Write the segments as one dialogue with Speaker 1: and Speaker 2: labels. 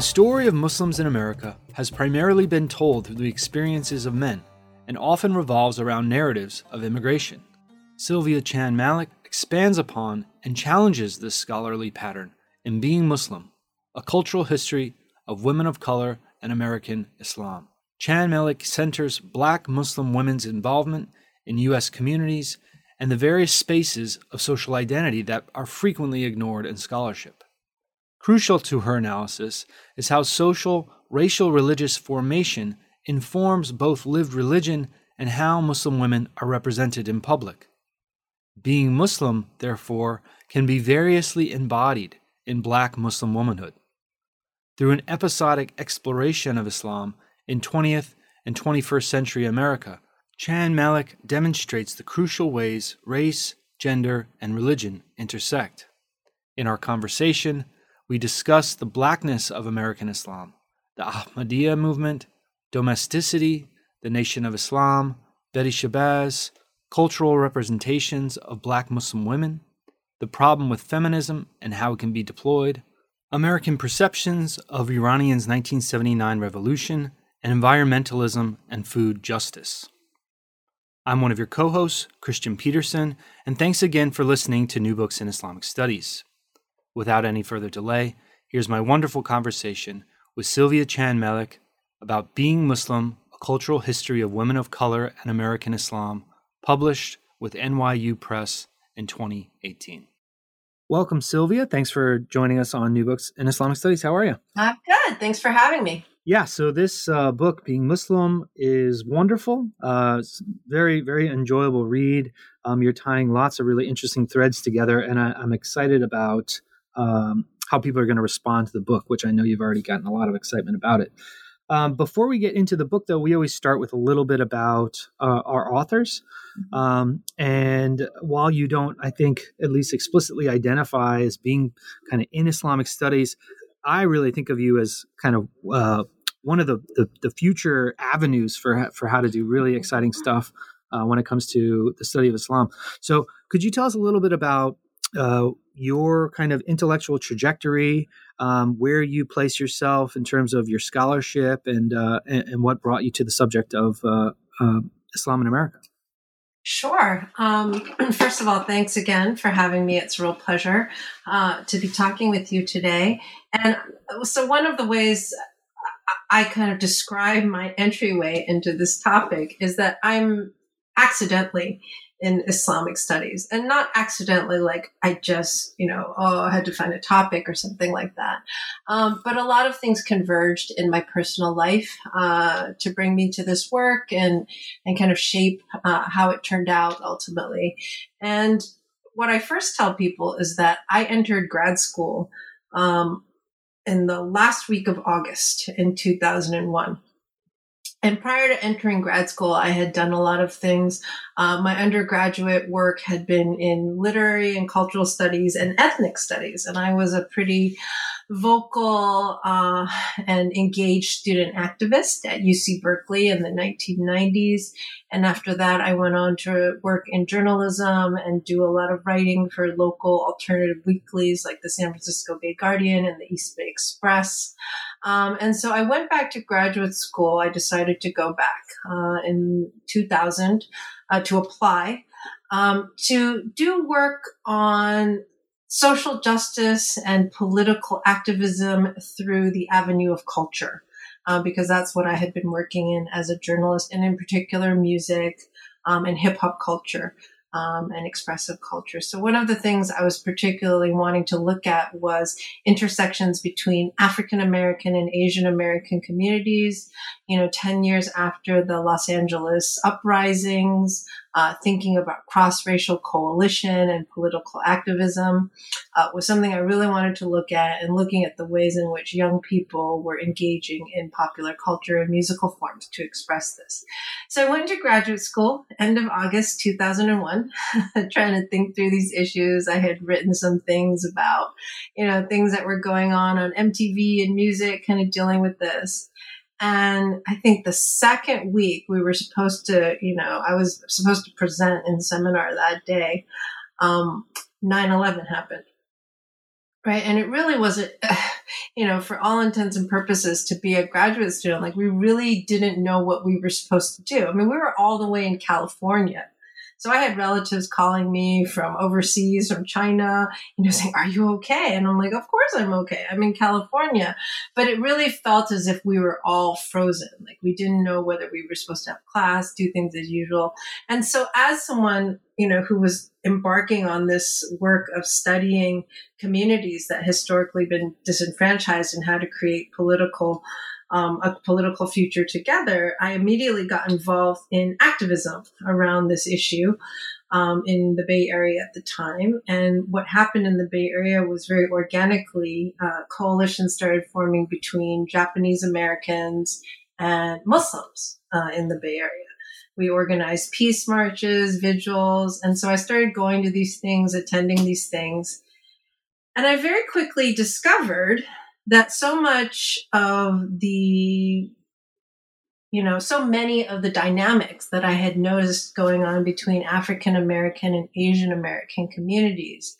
Speaker 1: The story of Muslims in America has primarily been told through the experiences of men and often revolves around narratives of immigration. Sylvia Chan Malik expands upon and challenges this scholarly pattern in Being Muslim, a cultural history of women of color and American Islam. Chan Malik centers black Muslim women's involvement in U.S. communities and the various spaces of social identity that are frequently ignored in scholarship. Crucial to her analysis is how social, racial religious formation informs both lived religion and how Muslim women are represented in public. Being Muslim, therefore, can be variously embodied in black Muslim womanhood. Through an episodic exploration of Islam in 20th and 21st century America, Chan Malik demonstrates the crucial ways race, gender, and religion intersect. In our conversation, we discuss the blackness of American Islam, the Ahmadiyya movement, domesticity, the Nation of Islam, Betty Shabazz, cultural representations of black Muslim women, the problem with feminism and how it can be deployed, American perceptions of Iranian's 1979 revolution, and environmentalism and food justice. I'm one of your co hosts, Kristian Petersen, and thanks again for listening to New Books in Islamic Studies. Without any further delay, here's my wonderful conversation with Sylvia Chan Malik about Being Muslim, a cultural history of women of color and American Islam, published with NYU Press in 2018. Welcome, Sylvia. Thanks for joining us on New Books in Islamic Studies. How are you?
Speaker 2: I'm good. Thanks for having me.
Speaker 1: Yeah, so this uh, book, Being Muslim, is wonderful. Uh, it's very, very enjoyable read. Um, you're tying lots of really interesting threads together, and I, I'm excited about um, how people are going to respond to the book, which I know you've already gotten a lot of excitement about it. Um, before we get into the book, though, we always start with a little bit about uh, our authors. Mm-hmm. Um, and while you don't, I think, at least explicitly identify as being kind of in Islamic studies, I really think of you as kind of uh, one of the, the, the, future avenues for, for how to do really exciting stuff uh, when it comes to the study of Islam. So, could you tell us a little bit about uh, your kind of intellectual trajectory, um, where you place yourself in terms of your scholarship, and uh, and, and, what brought you to the subject of uh, um, Islam in America.
Speaker 2: Sure. Um, first of all, thanks again for having me. It's a real pleasure uh, to be talking with you today. And so, one of the ways I kind of describe my entryway into this topic is that I'm accidentally in Islamic studies and not accidentally like I just, you know, oh, I had to find a topic or something like that. Um, but a lot of things converged in my personal life uh, to bring me to this work and, and kind of shape uh, how it turned out ultimately. And what I first tell people is that I entered grad school um, in the last week of August in 2001. And prior to entering grad school, I had done a lot of things. Uh, my undergraduate work had been in literary and cultural studies and ethnic studies. And I was a pretty vocal uh, and engaged student activist at UC Berkeley in the 1990s. And after that, I went on to work in journalism and do a lot of writing for local alternative weeklies like the San Francisco Bay Guardian and the East Bay Express. Um, and so I went back to graduate school. I decided to go back uh, in 2000 uh, to apply um, to do work on social justice and political activism through the avenue of culture, uh, because that's what I had been working in as a journalist, and in particular, music um, and hip hop culture. um, and expressive culture. So one of the things I was particularly wanting to look at was intersections between African American and Asian American communities. You know, 10 years after the Los Angeles uprisings, uh, thinking about cross-racial coalition and political activism uh, was something I really wanted to look at and looking at the ways in which young people were engaging in popular culture and musical forms to express this. So I went to graduate school end of August 2001, trying to think through these issues. I had written some things about, you know, things that were going on on MTV and music, kind of dealing with this. And I think the second week we were supposed to, you know, I was supposed to present in seminar that day. Um, 9-11 happened. Right. And it really wasn't, you know, for all intents and purposes to be a graduate student, like we really didn't know what we were supposed to do. I mean, we were all the way in California so I had relatives calling me from overseas, from China, you know, saying, Are you okay? And I'm like, Of course I'm okay. I'm in California. But it really felt as if we were all frozen. Like we didn't know whether we were supposed to have class, do things as usual. And so as someone, you know, who was embarking on this work of studying communities that historically been disenfranchised and how to create political um, a political future together, I immediately got involved in activism around this issue um, in the Bay Area at the time. And what happened in the Bay Area was very organically, uh, coalitions started forming between Japanese Americans and Muslims uh, in the Bay Area. We organized peace marches, vigils. And so I started going to these things, attending these things. And I very quickly discovered that so much of the you know so many of the dynamics that i had noticed going on between african american and asian american communities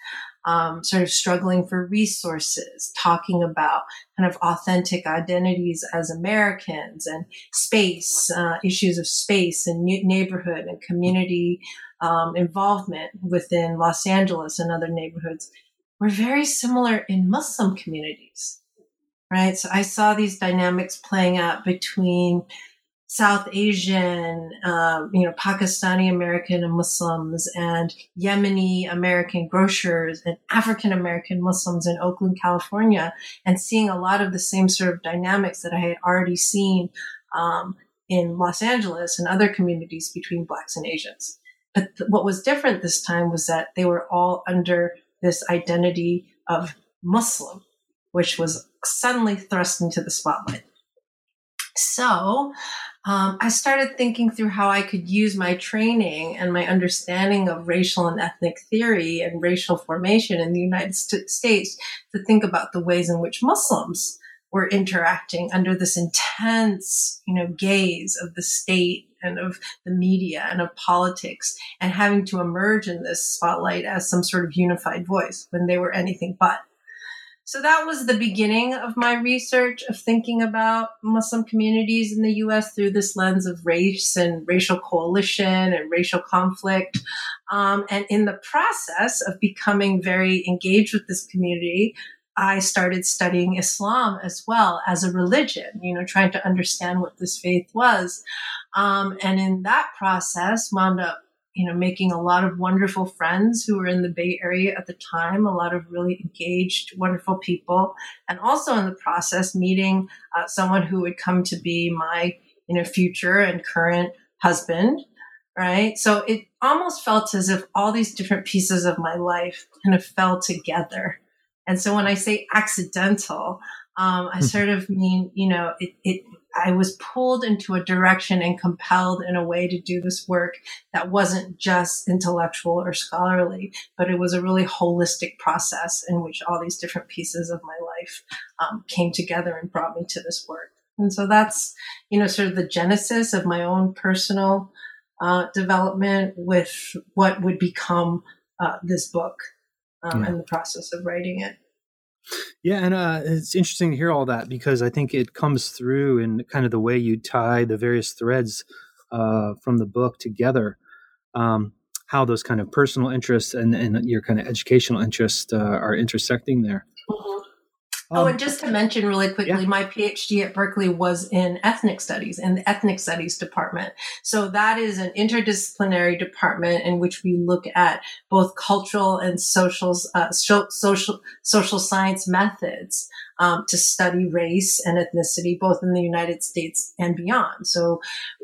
Speaker 2: um, sort of struggling for resources talking about kind of authentic identities as americans and space uh, issues of space and neighborhood and community um, involvement within los angeles and other neighborhoods were very similar in muslim communities right? So I saw these dynamics playing out between South Asian, um, you know, Pakistani American and Muslims and Yemeni American grocers and African American Muslims in Oakland, California, and seeing a lot of the same sort of dynamics that I had already seen um, in Los Angeles and other communities between Blacks and Asians. But th- what was different this time was that they were all under this identity of Muslim, which was suddenly thrust into the spotlight. So um, I started thinking through how I could use my training and my understanding of racial and ethnic theory and racial formation in the United St- States to think about the ways in which Muslims were interacting under this intense, you know, gaze of the state and of the media and of politics and having to emerge in this spotlight as some sort of unified voice when they were anything but. So that was the beginning of my research of thinking about Muslim communities in the US through this lens of race and racial coalition and racial conflict. Um, and in the process of becoming very engaged with this community, I started studying Islam as well as a religion, you know, trying to understand what this faith was. Um, and in that process, wound up you know, making a lot of wonderful friends who were in the Bay Area at the time, a lot of really engaged, wonderful people, and also in the process meeting uh, someone who would come to be my, you know, future and current husband. Right. So it almost felt as if all these different pieces of my life kind of fell together. And so when I say accidental, um, I hmm. sort of mean, you know, it, it I was pulled into a direction and compelled in a way to do this work that wasn't just intellectual or scholarly, but it was a really holistic process in which all these different pieces of my life um, came together and brought me to this work. And so that's, you know, sort of the genesis of my own personal uh, development with what would become uh, this book um, yeah. and the process of writing it.
Speaker 1: Yeah, and uh, it's interesting to hear all that because I think it comes through in kind of the way you tie the various threads uh, from the book together. Um, how those kind of personal interests and, and your kind of educational interests uh, are intersecting there.
Speaker 2: Mm-hmm. Oh, and just to mention really quickly, yeah. my PhD at Berkeley was in ethnic studies in the ethnic studies department. So that is an interdisciplinary department in which we look at both cultural and social uh, social social science methods um, to study race and ethnicity, both in the United States and beyond. So,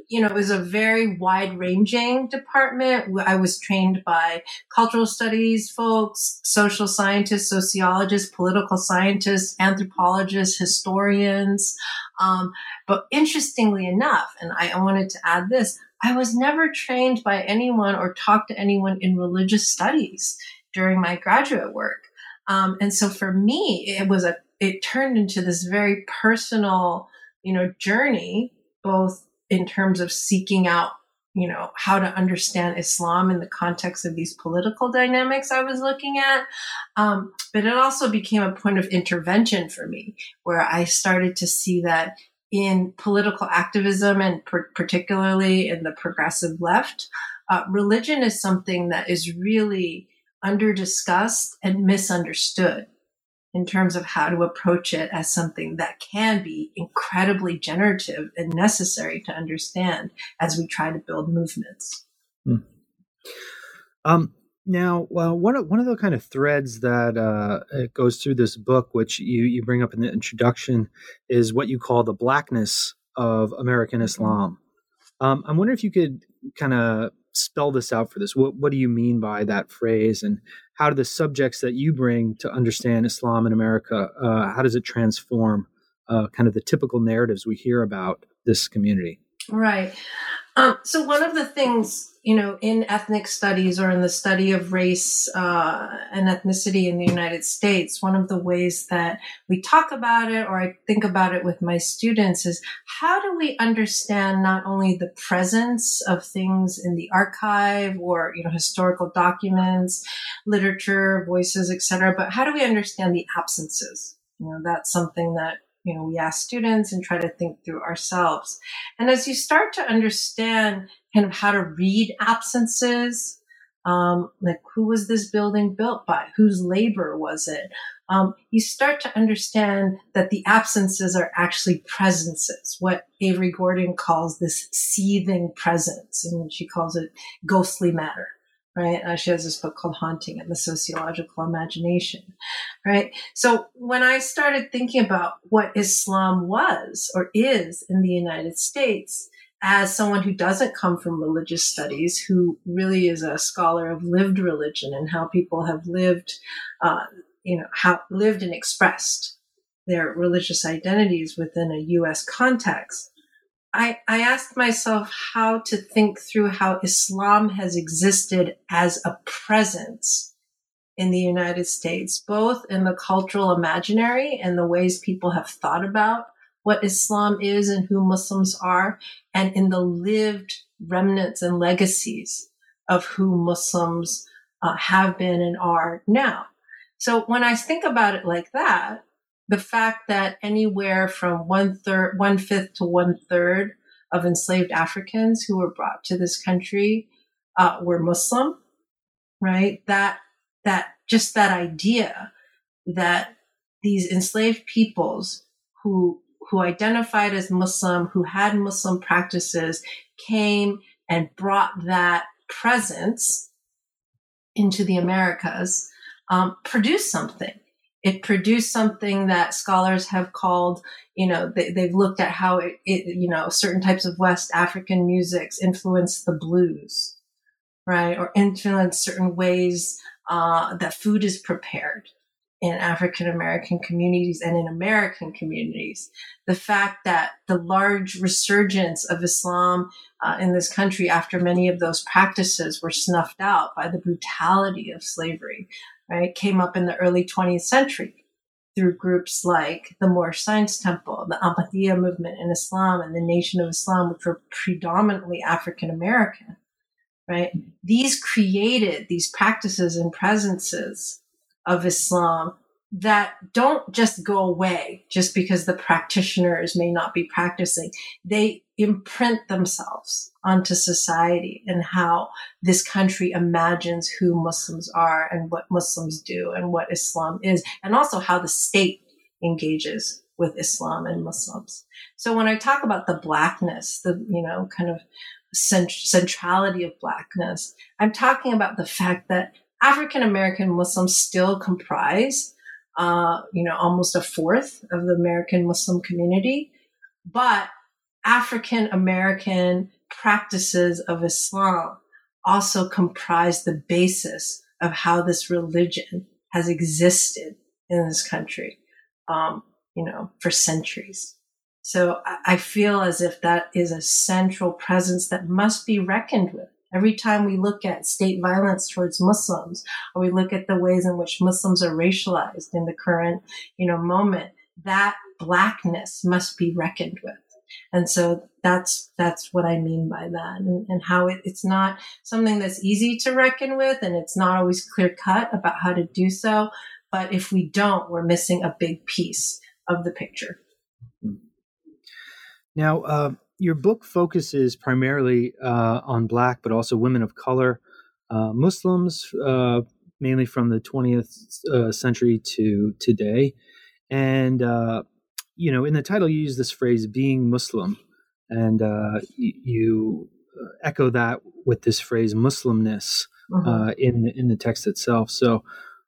Speaker 2: you know, it was a very wide ranging department. I was trained by cultural studies folks, social scientists, sociologists, political scientists, anthropologists, historians. Um, but interestingly enough, and I, wanted to add this, I was never trained by anyone or talked to anyone in religious studies during my graduate work. Um, and so for me, it was a it turned into this very personal, you know, journey, both in terms of seeking out, you know, how to understand Islam in the context of these political dynamics I was looking at. Um, but it also became a point of intervention for me, where I started to see that in political activism and per- particularly in the progressive left, uh, religion is something that is really under discussed and misunderstood in terms of how to approach it as something that can be incredibly generative and necessary to understand as we try to build movements. Hmm.
Speaker 1: Um, now, well, one of one of the kind of threads that uh, goes through this book, which you you bring up in the introduction, is what you call the blackness of American. Islam. Um, I'm wondering if you could kind of spell this out for this. What, what do you mean by that phrase, and how do the subjects that you bring to understand Islam in America, uh, how does it transform uh, kind of the typical narratives we hear about this community?
Speaker 2: Right. Um, so one of the things, you know, in ethnic studies or in the study of race uh, and ethnicity in the United States, one of the ways that we talk about it or I think about it with my students is how do we understand not only the presence of things in the archive or, you know, historical documents, literature, voices, etc., but how do we understand the absences? You know, that's something that you know, we ask students and try to think through ourselves. And as you start to understand kind of how to read absences, um, like who was this building built by? Whose labor was it? Um, you start to understand that the absences are actually presences, what Avery Gordon calls this seething presence, and she calls it ghostly matter right? Uh, she has this book called Haunting and the Sociological Imagination, right? So when I started thinking about what Islam was or is in the United States, as someone who doesn't come from religious studies, who really is a scholar of lived religion and how people have lived, uh, you know, how lived and expressed their religious identities within a U.S. context, I, I asked myself how to think through how Islam has existed as a presence in the United States, both in the cultural imaginary and the ways people have thought about what Islam is and who Muslims are, and in the lived remnants and legacies of who Muslims uh, have been and are now. So when I think about it like that, the fact that anywhere from one third, one fifth to one third of enslaved Africans who were brought to this country uh, were Muslim, right? That that just that idea that these enslaved peoples who who identified as Muslim, who had Muslim practices, came and brought that presence into the Americas, um, produced something it produced something that scholars have called, you know, they, have looked at how it, it, you know, certain types of West African musics influence the blues, right? Or influence certain ways uh, that food is prepared in African American communities and in American communities. The fact that the large resurgence of Islam uh, in this country after many of those practices were snuffed out by the brutality of slavery, right, came up in the early 20th century through groups like the Moorish Science Temple, the Ahmadiyya movement in Islam, and the Nation of Islam, which were predominantly African American, right? These created these practices and presences of Islam that don't just go away just because the practitioners may not be practicing. They imprint themselves onto society and how this country imagines who Muslims are and what Muslims do and what Islam is, and also how the state engages with Islam and Muslims. So when I talk about the blackness, the, you know, kind of cent- centrality of blackness, I'm talking about the fact that African American Muslims still comprise, uh, you know, almost a fourth of the American Muslim community, but African American practices of Islam also comprise the basis of how this religion has existed in this country, um, you know, for centuries. So I feel as if that is a central presence that must be reckoned with. Every time we look at state violence towards Muslims, or we look at the ways in which Muslims are racialized in the current, you know, moment, that blackness must be reckoned with. And so that's that's what I mean by that, and, and how it, it's not something that's easy to reckon with, and it's not always clear cut about how to do so. But if we don't, we're missing a big piece of the picture.
Speaker 1: Now, uh, your book focuses primarily uh, on Black, but also women of color, uh, Muslims, uh, mainly from the 20th uh, century to today, and uh, you know, in the title, you use this phrase "being Muslim," and uh, you, you echo that with this phrase "Muslimness" mm-hmm. uh, in the, in the text itself. So,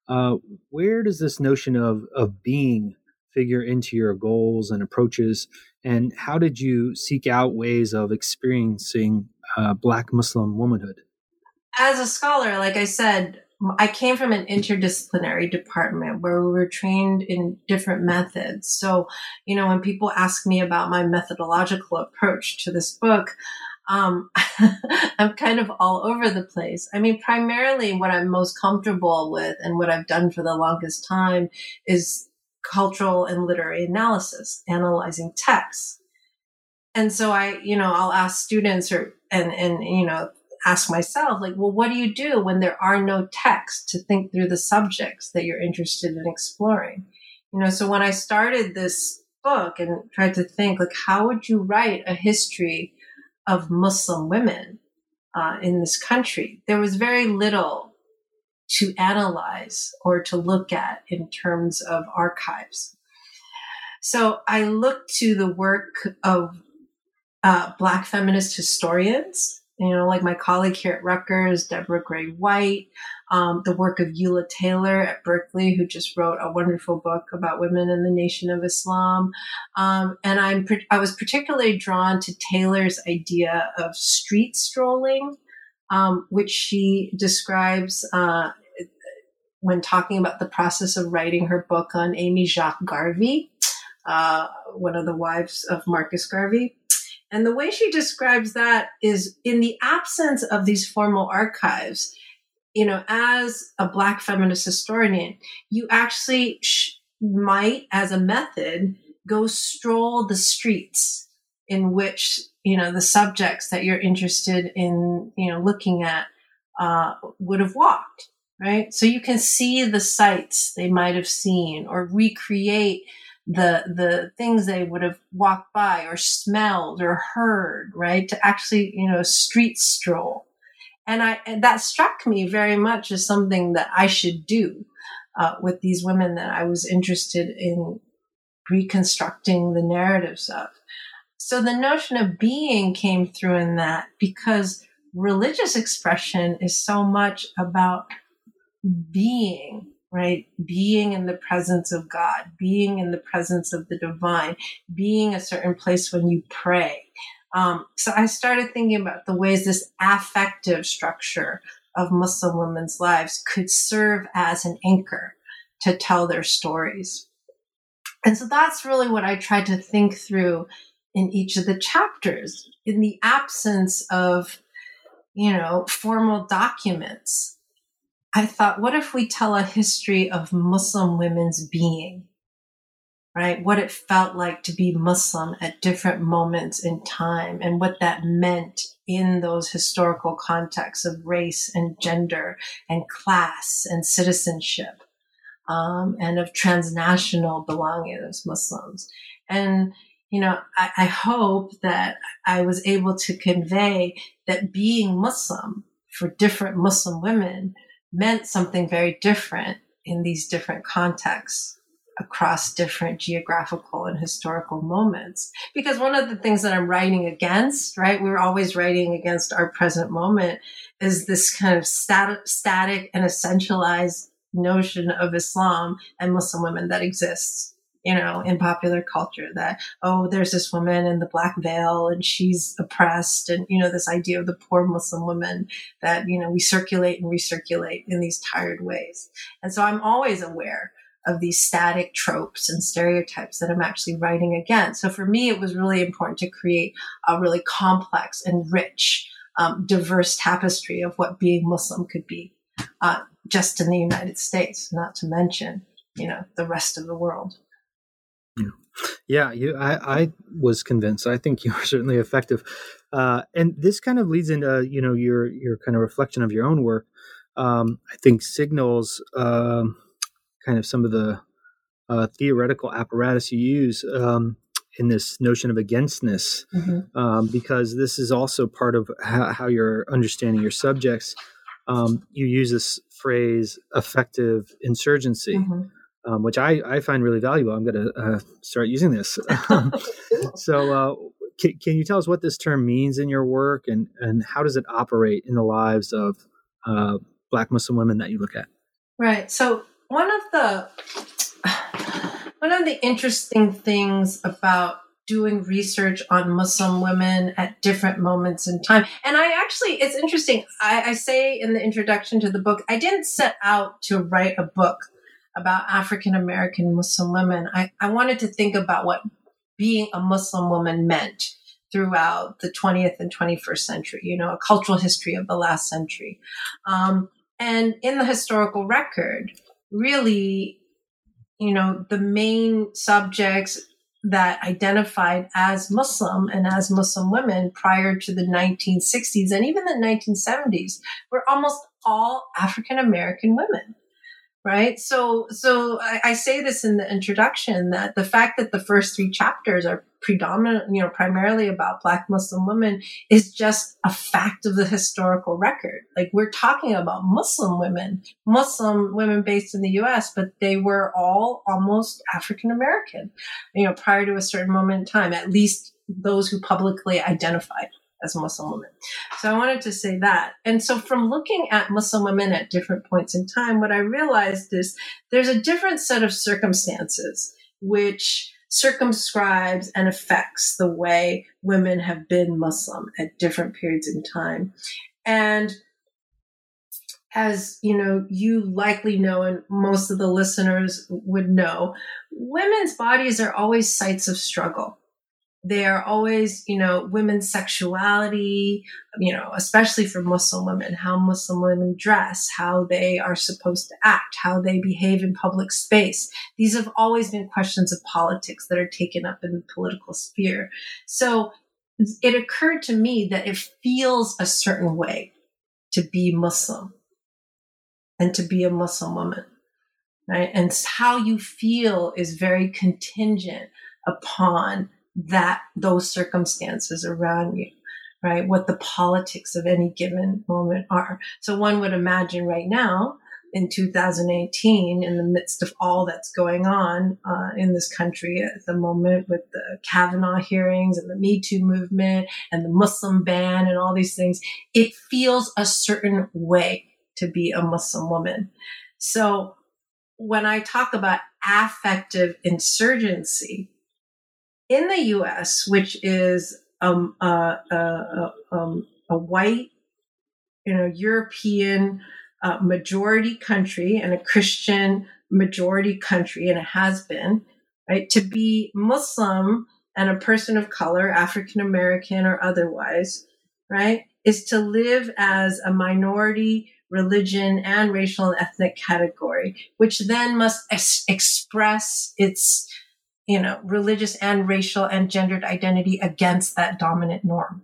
Speaker 1: uh, where does this notion of of being figure into your goals and approaches? And how did you seek out ways of experiencing uh, Black Muslim womanhood?
Speaker 2: As a scholar, like I said, I came from an interdisciplinary department where we were trained in different methods. So, you know, when people ask me about my methodological approach to this book, um, I'm kind of all over the place. I mean, primarily what I'm most comfortable with and what I've done for the longest time is cultural and literary analysis, analyzing texts. And so I, you know, I'll ask students or, and, and, you know, ask myself, like, well, what do you do when there are no texts to think through the subjects that you're interested in exploring? You know, so when I started this book and tried to think, like, how would you write a history of Muslim women uh, in this country? There was very little to analyze or to look at in terms of archives. So I look to the work of uh, Black feminist historians you know, like my colleague here at Rutgers, Deborah Gray White, um, the work of Ula Taylor at Berkeley, who just wrote a wonderful book about women in the Nation of Islam. Um, and I'm I was particularly drawn to Taylor's idea of street strolling, um, which she describes uh, when talking about the process of writing her book on Amy Jacques Garvey, uh, one of the wives of Marcus Garvey. And the way she describes that is in the absence of these formal archives, you know, as a Black feminist historian, you actually sh- might, as a method, go stroll the streets in which, you know, the subjects that you're interested in, you know, looking at uh, would have walked, right? So you can see the sights they might have seen or recreate the the things they would have walked by or smelled or heard right? To actually you know street stroll. And i and that struck me very much as something that i should do uh, with these women that i was interested in reconstructing the narratives of so the notion of being came through in that because religious expression is so much about being right? Being in the presence of God, being in the presence of the divine, being a certain place when you pray. Um, so I started thinking about the ways this affective structure of Muslim women's lives could serve as an anchor to tell their stories. And so that's really what I tried to think through in each of the chapters. In the absence of, you know, formal documents, I thought, what if we tell a history of Muslim women's being? Right? What it felt like to be Muslim at different moments in time and what that meant in those historical contexts of race and gender and class and citizenship um, and of transnational belonging as Muslims. And, you know, I, I hope that I was able to convey that being Muslim for different Muslim women meant something very different in these different contexts across different geographical and historical moments. Because one of the things that I'm writing against, right, we're always writing against our present moment, is this kind of stat- static and essentialized notion of Islam and Muslim women that exists you know, in popular culture that, oh, there's this woman in the black veil and she's oppressed. And, you know, this idea of the poor Muslim woman that, you know, we circulate and recirculate in these tired ways. And so I'm always aware of these static tropes and stereotypes that I'm actually writing against. So for me, it was really important to create a really complex and rich, um, diverse tapestry of what being Muslim could be, uh, just in the United States, not to mention, you know, the rest of the world.
Speaker 1: Yeah. You, I, I was convinced. I think you were certainly effective, uh, and this kind of leads into you know your your kind of reflection of your own work. Um, I think signals uh, kind of some of the uh, theoretical apparatus you use um, in this notion of againstness, mm-hmm. um, because this is also part of how, how you're understanding your subjects. Um, you use this phrase "affective insurgency." Mm-hmm um, which I, I find really valuable. I'm going to uh, start using this. so, uh, can, can, you tell us what this term means in your work and, and how does it operate in the lives of uh, Black Muslim women that you look at?
Speaker 2: Right. So, one of the one of the interesting things about doing research on Muslim women at different moments in time. And I actually, it's interesting. I, I, say in the introduction to the book, I didn't set out to write a book about African American Muslim women, I, I wanted to think about what being a Muslim woman meant throughout the 20th and 21st century, you know, a cultural history of the last century. Um, and in the historical record, really, you know, the main subjects that identified as Muslim and as Muslim women prior to the 1960s and even the 1970s were almost all African American women right? So so I, I, say this in the introduction that the fact that the first three chapters are predominant you know primarily about black muslim women is just a fact of the historical record. Like we're talking about muslim women muslim women based in the us but they were all almost african american you know prior to a certain moment in time at least those who publicly identified as Muslim women. So I wanted to say that. And so from looking at Muslim women at different points in time, what I realized is there's a different set of circumstances which circumscribes and affects the way women have been Muslim at different periods in time. And as you know, you likely know, and most of the listeners would know, women's bodies are always sites of struggle they are always, you know, women's sexuality, you know, especially for Muslim women, how Muslim women dress, how they are supposed to act, how they behave in public space. These have always been questions of politics that are taken up in the political sphere. So it occurred to me that it feels a certain way to be Muslim and to be a Muslim woman, right? And how you feel is very contingent upon that those circumstances around you right what the politics of any given moment are so one would imagine right now in 2018 in the midst of all that's going on uh, in this country at the moment with the Kavanaugh hearings and the Me Too movement and the Muslim ban and all these things, it feels a certain way to be a Muslim woman. So when I talk about affective insurgency, in the U.S., which is um, uh, uh, um, a white, you know, European uh, majority country and a Christian majority country, and it has been, right? To be Muslim and a person of color, African American or otherwise, right, is to live as a minority religion and racial and ethnic category, which then must ex- express its you know, religious and racial and gendered identity against that dominant norm.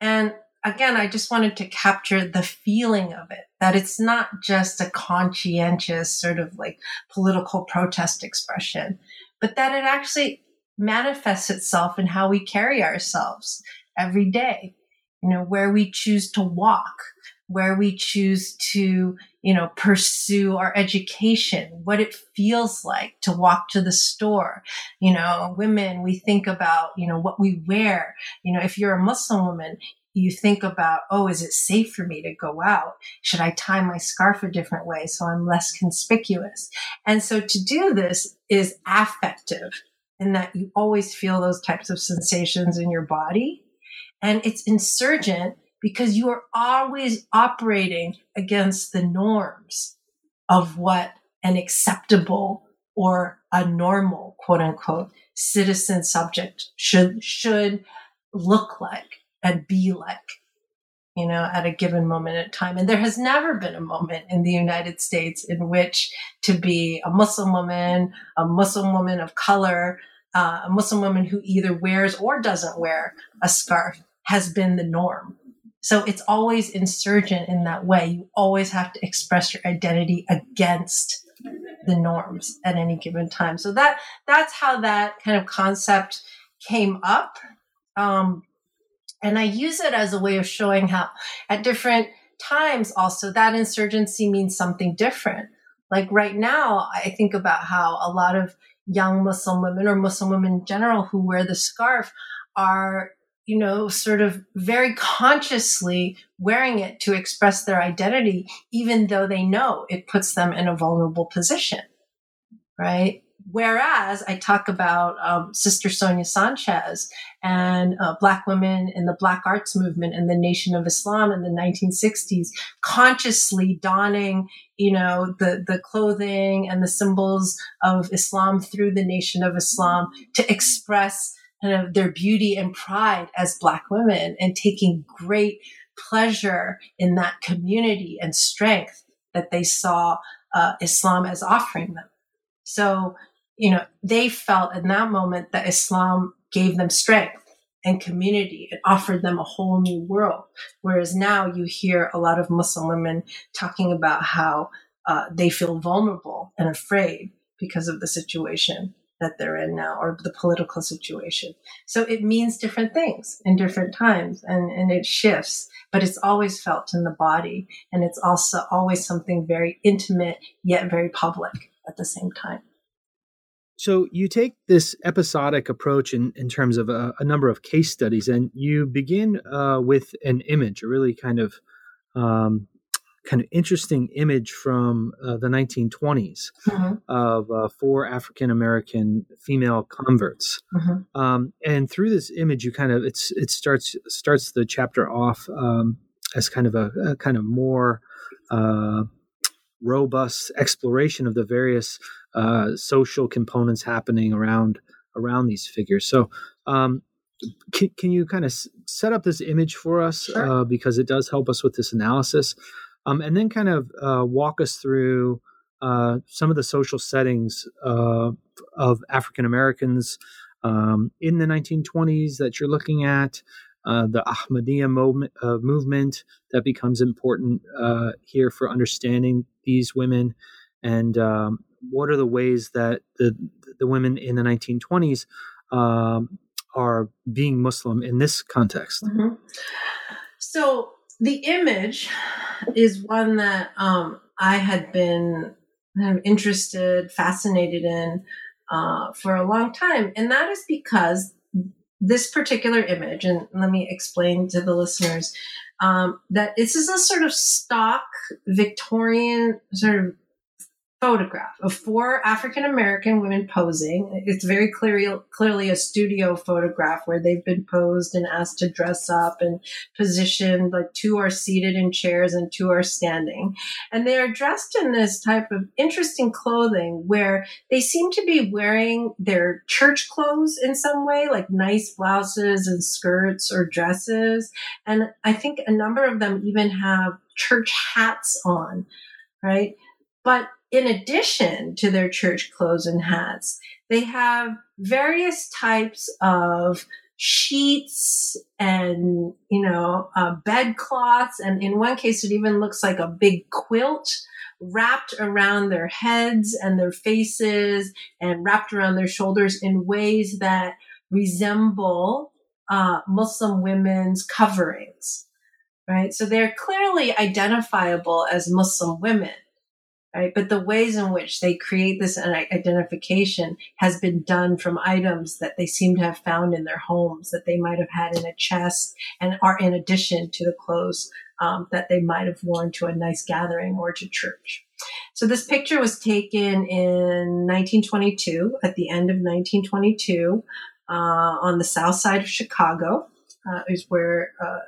Speaker 2: And again, I just wanted to capture the feeling of it, that it's not just a conscientious sort of like political protest expression, but that it actually manifests itself in how we carry ourselves every day, you know, where we choose to walk, where we choose to, you know, pursue our education, what it feels like to walk to the store. You know, women, we think about, you know, what we wear. You know, if you're a Muslim woman, you think about, oh, is it safe for me to go out? Should I tie my scarf a different way so I'm less conspicuous? And so to do this is affective in that you always feel those types of sensations in your body. And it's insurgent because you are always operating against the norms of what an acceptable or a normal quote unquote citizen subject should should look like and be like you know at a given moment in time. And there has never been a moment in the united states in which to be a muslim woman a muslim woman of color uh, a muslim woman who either wears or doesn't wear a scarf has been the norm so it's always insurgent in that way. You always have to express your identity against the norms at any given time. So that that's how that kind of concept came up. Um, and I use it as a way of showing how at different times also that insurgency means something different. Like right now, I think about how a lot of young Muslim women or Muslim women in general who wear the scarf are you know, sort of very consciously wearing it to express their identity, even though they know it puts them in a vulnerable position, right? Whereas I talk about um, Sister Sonia Sanchez and uh, Black women in the Black arts movement and the Nation of Islam in the 1960s, consciously donning, you know, the, the clothing and the symbols of Islam through the Nation of Islam to express kind of their beauty and pride as Black women and taking great pleasure in that community and strength that they saw uh, Islam as offering them. So, you know, they felt in that moment that Islam gave them strength and community and offered them a whole new world. Whereas now you hear a lot of Muslim women talking about how uh, they feel vulnerable and afraid because of the situation that they're in now or the political situation. So it means different things in different times and, and it shifts, but it's always felt in the body. And it's also always something very intimate, yet very public at the same time.
Speaker 1: So you take this episodic approach in, in terms of a, a number of case studies, and you begin uh, with an image, a really kind of um, kind of interesting image from uh, the 1920s mm-hmm. of uh, four African American female converts, mm-hmm. um, and through this image, you kind of it's it starts starts the chapter off um, as kind of a, a kind of more uh, robust exploration of the various uh, social components happening around around these figures. So. Um, can, can, you kind of set up this image for us sure. Uh, because it does help us with this analysis um, and then kind of uh, walk us through uh, some of the social settings uh, of African Americans um, in the 1920s that you're looking at. Uh, the Ahmadiyya movement, uh, movement, that becomes important uh, here for understanding these women, and um, what are the ways that the the women in the 1920s um, are being Muslim in this context.
Speaker 2: Mm-hmm. So the image is one that um, I had been kind of interested, fascinated in uh, for a long time. And that is because this particular image, and let me explain to the listeners um, that this is a sort of stock Victorian sort of photograph of four African American women posing. It's very clearly clearly a studio photograph where they've been posed and asked to dress up and positioned. Like two are seated in chairs and two are standing, and they are dressed in this type of interesting clothing where they seem to be wearing their church clothes in some way, like nice blouses and skirts or dresses. And I think a number of them even have church hats on, right? But in addition to their church clothes and hats, they have various types of sheets and you know uh, bedcloths and in one case it even looks like a big quilt wrapped around their heads and their faces and wrapped around their shoulders in ways that resemble uh, muslim women's coverings right? So they're clearly identifiable as Muslim women, right? But the ways in which they create this identification has been done from items that they seem to have found in their homes that they might have had in a chest and are in addition to the clothes um, that they might have worn to a nice gathering or to church. So this picture was taken in 1922, at the end of 1922, uh, on the south side of Chicago. Uh, is where uh,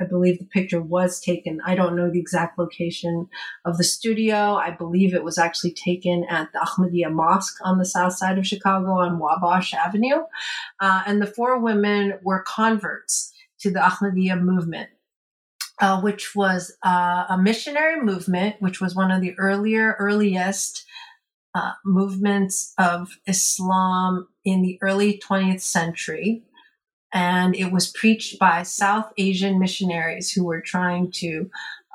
Speaker 2: I believe the picture was taken. I don't know the exact location of the studio. I believe it was actually taken at the Ahmadiyya Mosque on the south side of Chicago on Wabash Avenue. Uh, and the four women were converts to the Ahmadiyya movement uh, which was uh, a missionary movement, which was one of the earlier, earliest uh, movements of Islam in the early 20th century. And it was preached by South Asian missionaries who were trying to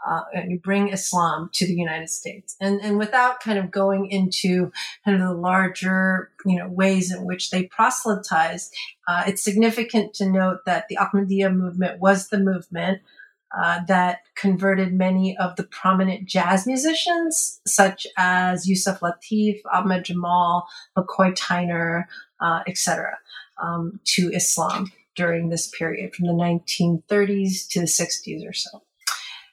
Speaker 2: uh, bring Islam to the United States. And, and without kind of going into kind of the larger, you know, ways in which they proselytized, uh, it's significant to note that the Ahmadiyya movement was the movement uh, that converted many of the prominent jazz musicians, such as Yusef Lateef, Ahmad Jamal, McCoy Tyner, uh, etc., um, to Islam during this period from the 1930s to the 60s or so.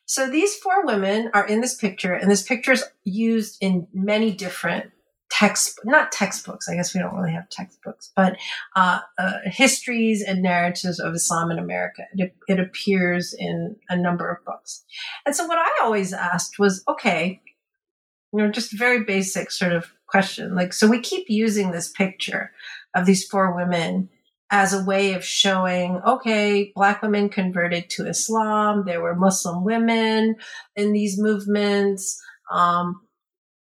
Speaker 2: So these four women are in this picture, and this picture is used in many different text, not textbooks. I guess we don't really have textbooks, but uh, uh, histories and narratives of Islam in America. It, it, appears in a number of books. And so what I always asked was, okay, you know, just very basic sort of question. Like, so we keep using this picture of these four women as a way of showing, okay, black women converted to Islam. There were Muslim women in these movements. Um,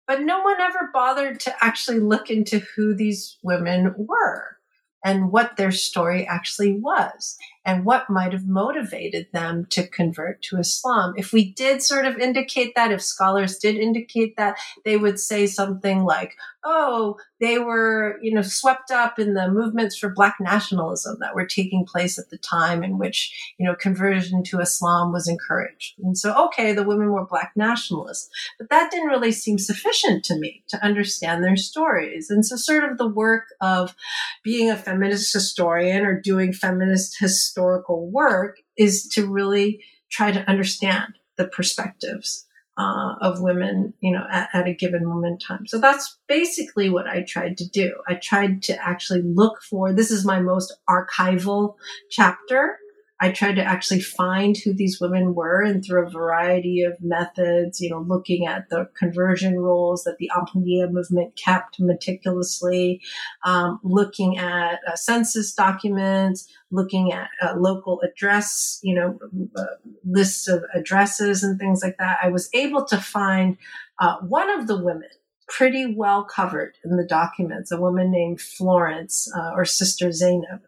Speaker 2: but no one ever bothered to actually look into who these women were and what their story actually was and what might have motivated them to convert to Islam. If we did sort of indicate that, if scholars did indicate that, they would say something like, oh, they were, you know, swept up in the movements for black nationalism that were taking place at the time in which, you know, conversion to Islam was encouraged. And so, okay, the women were black nationalists, but that didn't really seem sufficient to me to understand their stories. And so sort of the work of being a feminist historian or doing feminist historical work is to really try to understand the perspectives uh, of women, you know, at, at, a given moment in time. So that's basically what I tried to do. I tried to actually look for this is my most archival chapter I tried to actually find who these women were and through a variety of methods, you know, looking at the conversion rolls that the Ahmadiyya movement kept meticulously, um, looking at uh, census documents, looking at uh, local address, you know, uh, lists of addresses and things like that. I was able to find uh, one of the women pretty well covered in the documents, a woman named Florence uh, or Sister Zainab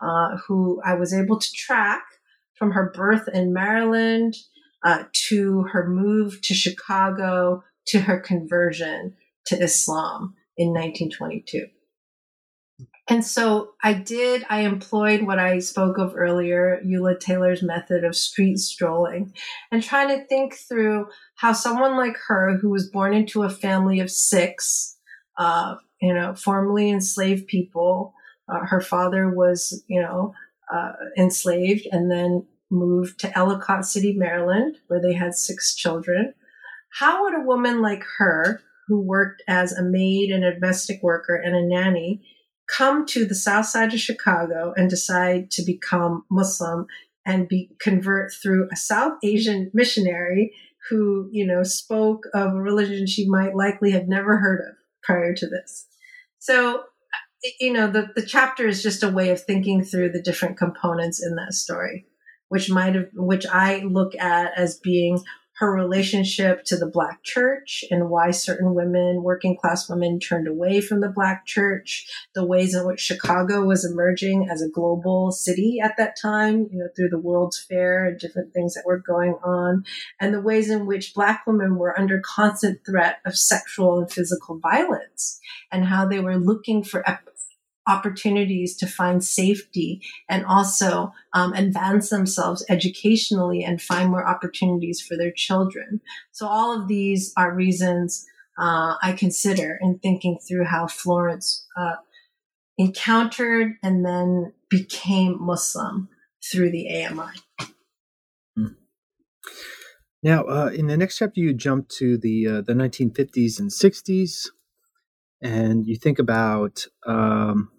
Speaker 2: uh, who I was able to track from her birth in Maryland uh, to her move to Chicago to her conversion to Islam in 1922. And so I did, I employed what I spoke of earlier, Ula Taylor's method of street strolling and trying to think through how someone like her, who was born into a family of six, uh, you know, formerly enslaved people, uh, her father was, you know, uh, enslaved and then moved to Ellicott City, Maryland, where they had six children. How would a woman like her, who worked as a maid and a domestic worker and a nanny, come to the south side of Chicago and decide to become Muslim and be convert through a South Asian missionary who, you know, spoke of a religion she might likely have never heard of prior to this. So you know, the, the chapter is just a way of thinking through the different components in that story, which might have, which I look at as being her relationship to the black church and why certain women, working class women, turned away from the black church, the ways in which Chicago was emerging as a global city at that time, you know, through the World's Fair and different things that were going on, and the ways in which black women were under constant threat of sexual and physical violence and how they were looking for opportunities to find safety and also um, advance themselves educationally and find more opportunities for their children. So all of these are reasons uh, I consider in thinking through how Florence uh, encountered and then became Muslim through the AMI. Hmm.
Speaker 1: Now, uh, in the next chapter, you jump to the uh, the 1950s and 60s, and you think about um,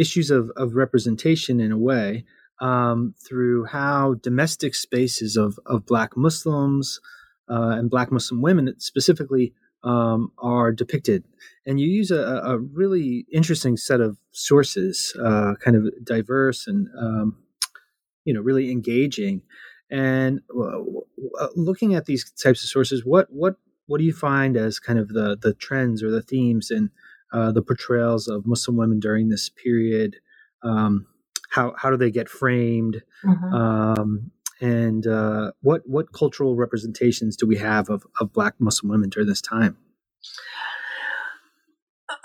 Speaker 1: issues of, of representation in a way um, through how domestic spaces of, of Black Muslims uh, and Black Muslim women specifically um, are depicted. And you use a, a, really interesting set of sources, uh, kind of diverse and um, you know really engaging. And uh, looking at these types of sources, what what what do you find as kind of the the trends or the themes in uh, the portrayals of Muslim women during this period? Um, how how do they get framed? Mm-hmm. Um, and uh, what what cultural representations do we have of, of Black Muslim women during this time?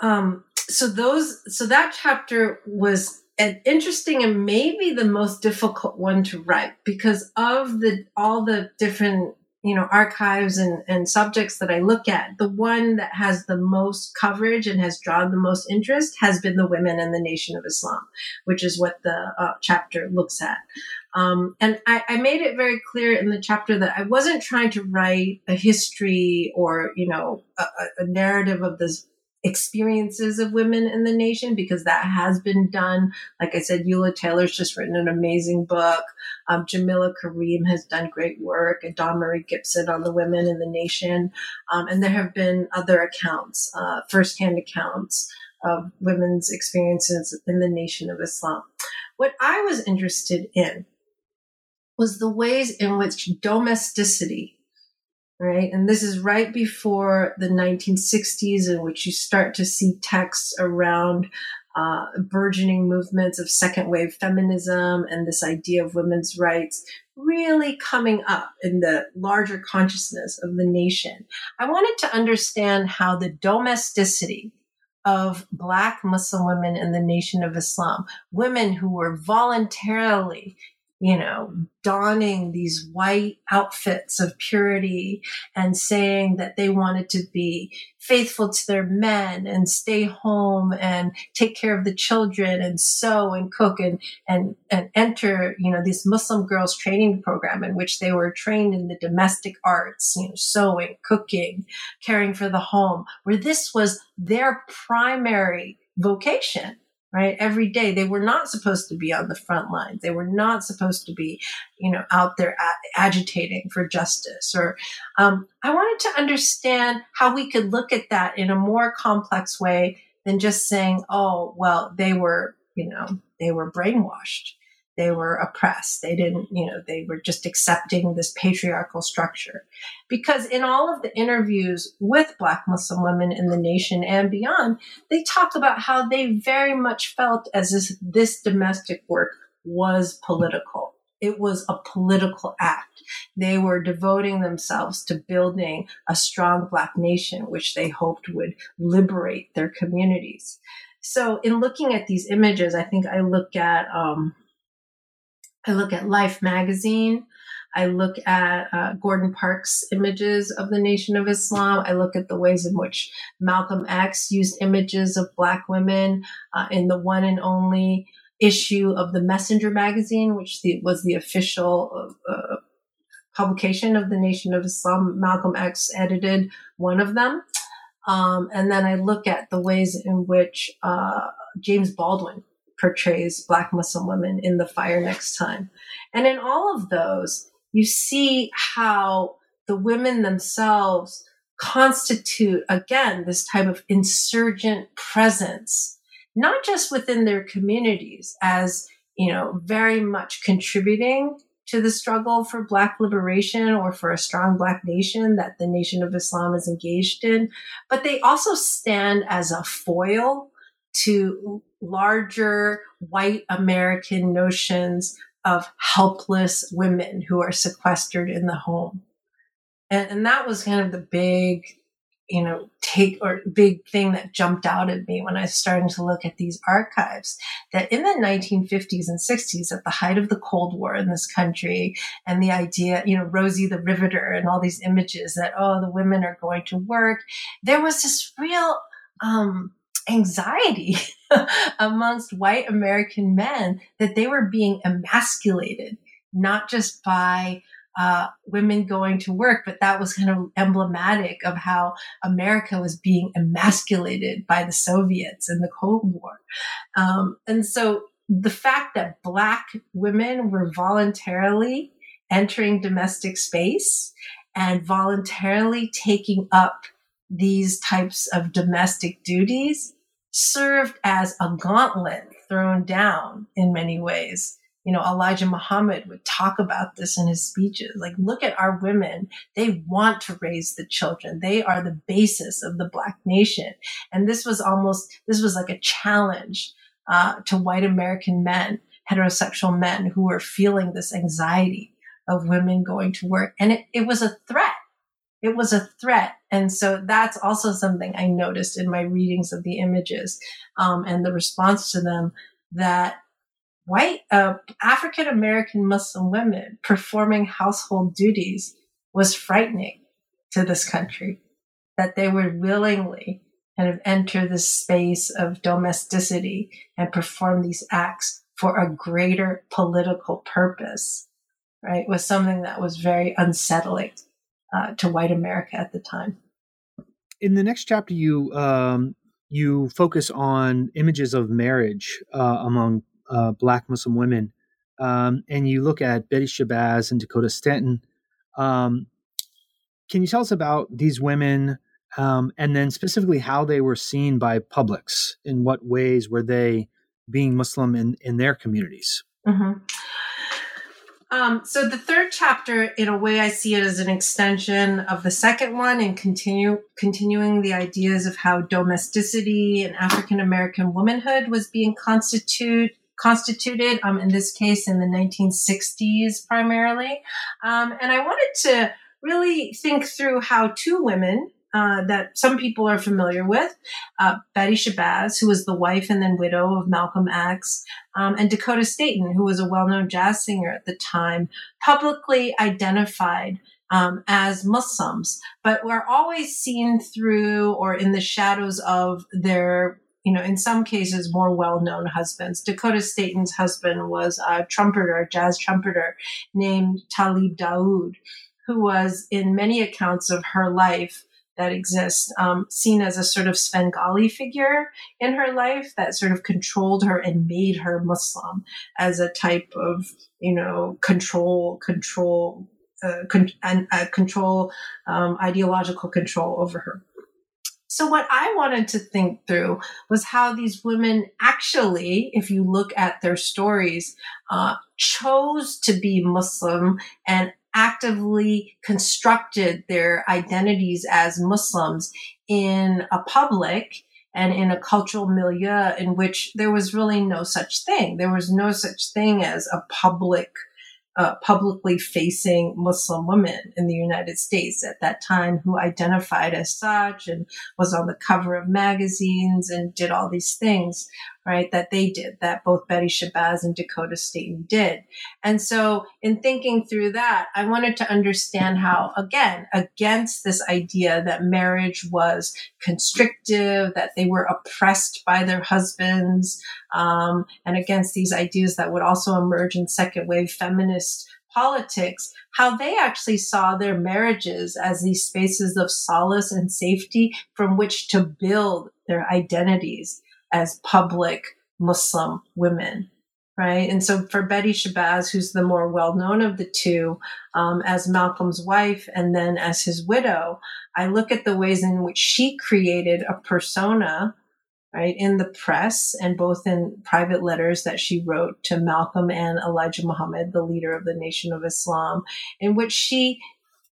Speaker 2: Um, so those so that chapter was an interesting and maybe the most difficult one to write because of the all the different you know archives and, and subjects that i look at the one that has the most coverage and has drawn the most interest has been the women in the nation of islam which is what the uh, chapter looks at. Um, and I, I, made it very clear in the chapter that I wasn't trying to write a history or, you know, a, a narrative of this experiences of women in the nation because that has been done. Like I said, Ula Taylor's just written an amazing book. Um, Jamillah Karim has done great work, and Dawn Marie Gibson on the women in the nation. Um, and there have been other accounts, uh, firsthand accounts of women's experiences in the nation of Islam. What I was interested in was the ways in which domesticity, right? And this is right before the 1960s, in which you start to see texts around uh, burgeoning movements of second wave feminism and this idea of women's rights really coming up in the larger consciousness of the nation. I wanted to understand how the domesticity of Black Muslim women in the Nation of Islam, women who were voluntarily you know, donning these white outfits of purity and saying that they wanted to be faithful to their men and stay home and take care of the children and sew and cook and, and, and enter, you know, this Muslim girls training program in which they were trained in the domestic arts, you know, sewing, cooking, caring for the home, where this was their primary vocation right? Every day they were not supposed to be on the front lines. They were not supposed to be, you know, out there agitating for justice. Or um, I wanted to understand how we could look at that in a more complex way than just saying, "Oh, well, they were, you know, they were brainwashed." They were oppressed. They didn't, you know, they were just accepting this patriarchal structure. Because in all of the interviews with Black Muslim women in the nation and beyond, they talk about how they very much felt as if this domestic work was political. It was a political act. They were devoting themselves to building a strong Black nation, which they hoped would liberate their communities. So, in looking at these images, I think I look at um, I look at Life magazine. I look at uh, Gordon Parks' images of the Nation of Islam. I look at the ways in which Malcolm X used images of Black women uh, in the one and only issue of the Messenger magazine, which the, was the official uh, publication of the Nation of Islam. Malcolm X edited one of them. Um, and then I look at the ways in which uh, James Baldwin portrays Black Muslim women in The Fire Next Time. And in all of those, you see how the women themselves constitute, again, this type of insurgent presence, not just within their communities as, you know, very much contributing to the struggle for Black liberation or for a strong Black nation that the Nation of Islam is engaged in, but they also stand as a foil to larger white American notions of helpless women who are sequestered in the home. And, and that was kind of the big you know, take or big thing that jumped out at me when I started to look at these archives that in the 1950s and 60s, at the height of the Cold War in this country, and the idea, you know, Rosie the Riveter and all these images that, oh, the women are going to work, there was this real, um, anxiety amongst white American men that they were being emasculated, not just by uh, women going to work, but that was kind of emblematic of how America was being emasculated by the Soviets in the Cold War. Um, and so the fact that Black women were voluntarily entering domestic space and voluntarily taking up these types of domestic duties served as a gauntlet thrown down in many ways you know, Elijah Muhammad would talk about this in his speeches. Like, look at our women. They want to raise the children. They are the basis of the Black nation. And this was almost, this was like a challenge uh, to white American men, heterosexual men who were feeling this anxiety of women going to work. And it, it was a threat. It was a threat. And so that's also something I noticed in my readings of the images um, and the response to them that white uh, African American Muslim women performing household duties was frightening to this country. That they would willingly kind of enter this space of domesticity and perform these acts for a greater political purpose, right, was something that was very unsettling uh, to white America at the time.
Speaker 1: In the next chapter, you um, you focus on images of marriage uh, among uh, black Muslim women, um, and you look at Betty Shabazz and Dakota Staton. Um, can you tell us about these women, um, and then specifically how they were seen by publics? In what ways were they being Muslim in in their communities?
Speaker 2: Mm-hmm. Um, so the third chapter, in a way, I see it as an extension of the second one, and continue continuing the ideas of how domesticity and African American womanhood was being constitute constituted, um, in this case in the 1960s primarily. Um, and I wanted to really think through how two women uh, that some people are familiar with, uh, Betty Shabazz, who was the wife and then widow of Malcolm X, um, and Dakota Staton, who was a well-known jazz singer at the time, publicly identified um, as Muslims, but were always seen through or in the shadows of their you know, in some cases, more well-known husbands. Dakota Staton's husband was a trumpeter, jazz trumpeter named Talib Daoud, who was, in many accounts of her life that exist, um, seen as a sort of Svengali figure in her life that sort of controlled her and made her Muslim as a type of, you know, control, control, uh, con- and uh, control, um, ideological control over her. So, what I wanted to think through was how these women actually, if you look at their stories, uh, chose to be Muslim and actively constructed their identities as Muslims in a public and in a cultural milieu in which there was really no such thing. There was no such thing as a public uh, publicly facing Muslim woman in the United States at that time who identified as such and was on the cover of magazines and did all these things right, that they did, that both Betty Shabazz and Dakota Staton did. And so in thinking through that, I wanted to understand how, again, against this idea that marriage was constrictive, that they were oppressed by their husbands, um, and against these ideas that would also emerge in second wave feminist politics, how they actually saw their marriages as these spaces of solace and safety from which to build their identities as public Muslim women, right? And so for Betty Shabazz, who's the more well known of the two, um, as Malcolm's wife and then as his widow, I look at the ways in which she created a persona, right, in the press and both in private letters that she wrote to Malcolm and Elijah Muhammad, the leader of the Nation of Islam, in which she,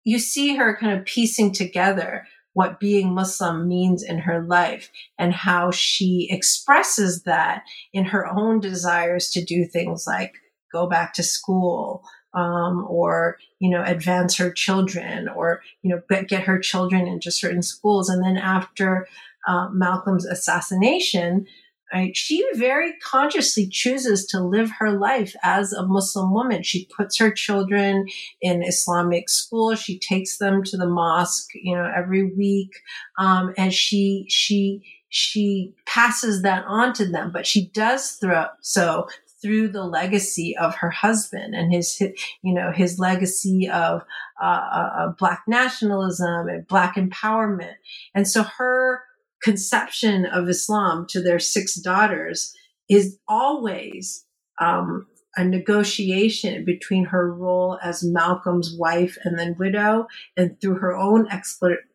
Speaker 2: you see her kind of piecing together what being Muslim means in her life and how she expresses that in her own desires to do things like go back to school, um, or you know advance her children or you know get her children into certain schools. And then after uh, malcolm's assassination right? She very consciously chooses to live her life as a muslim woman. She puts her children in islamic school. She takes them to the mosque you know every week. Um, and she she she passes that on to them but she does throw so through the legacy of her husband and his, you know, his legacy of uh, uh, black nationalism and black empowerment. And so her conception of Islam to their six daughters is always um, a negotiation between her role as Malcolm's wife and then widow, and through her own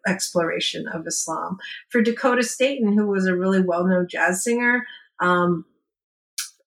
Speaker 2: exploration of Islam. For Dakota Staton, who was a really well known jazz singer, um,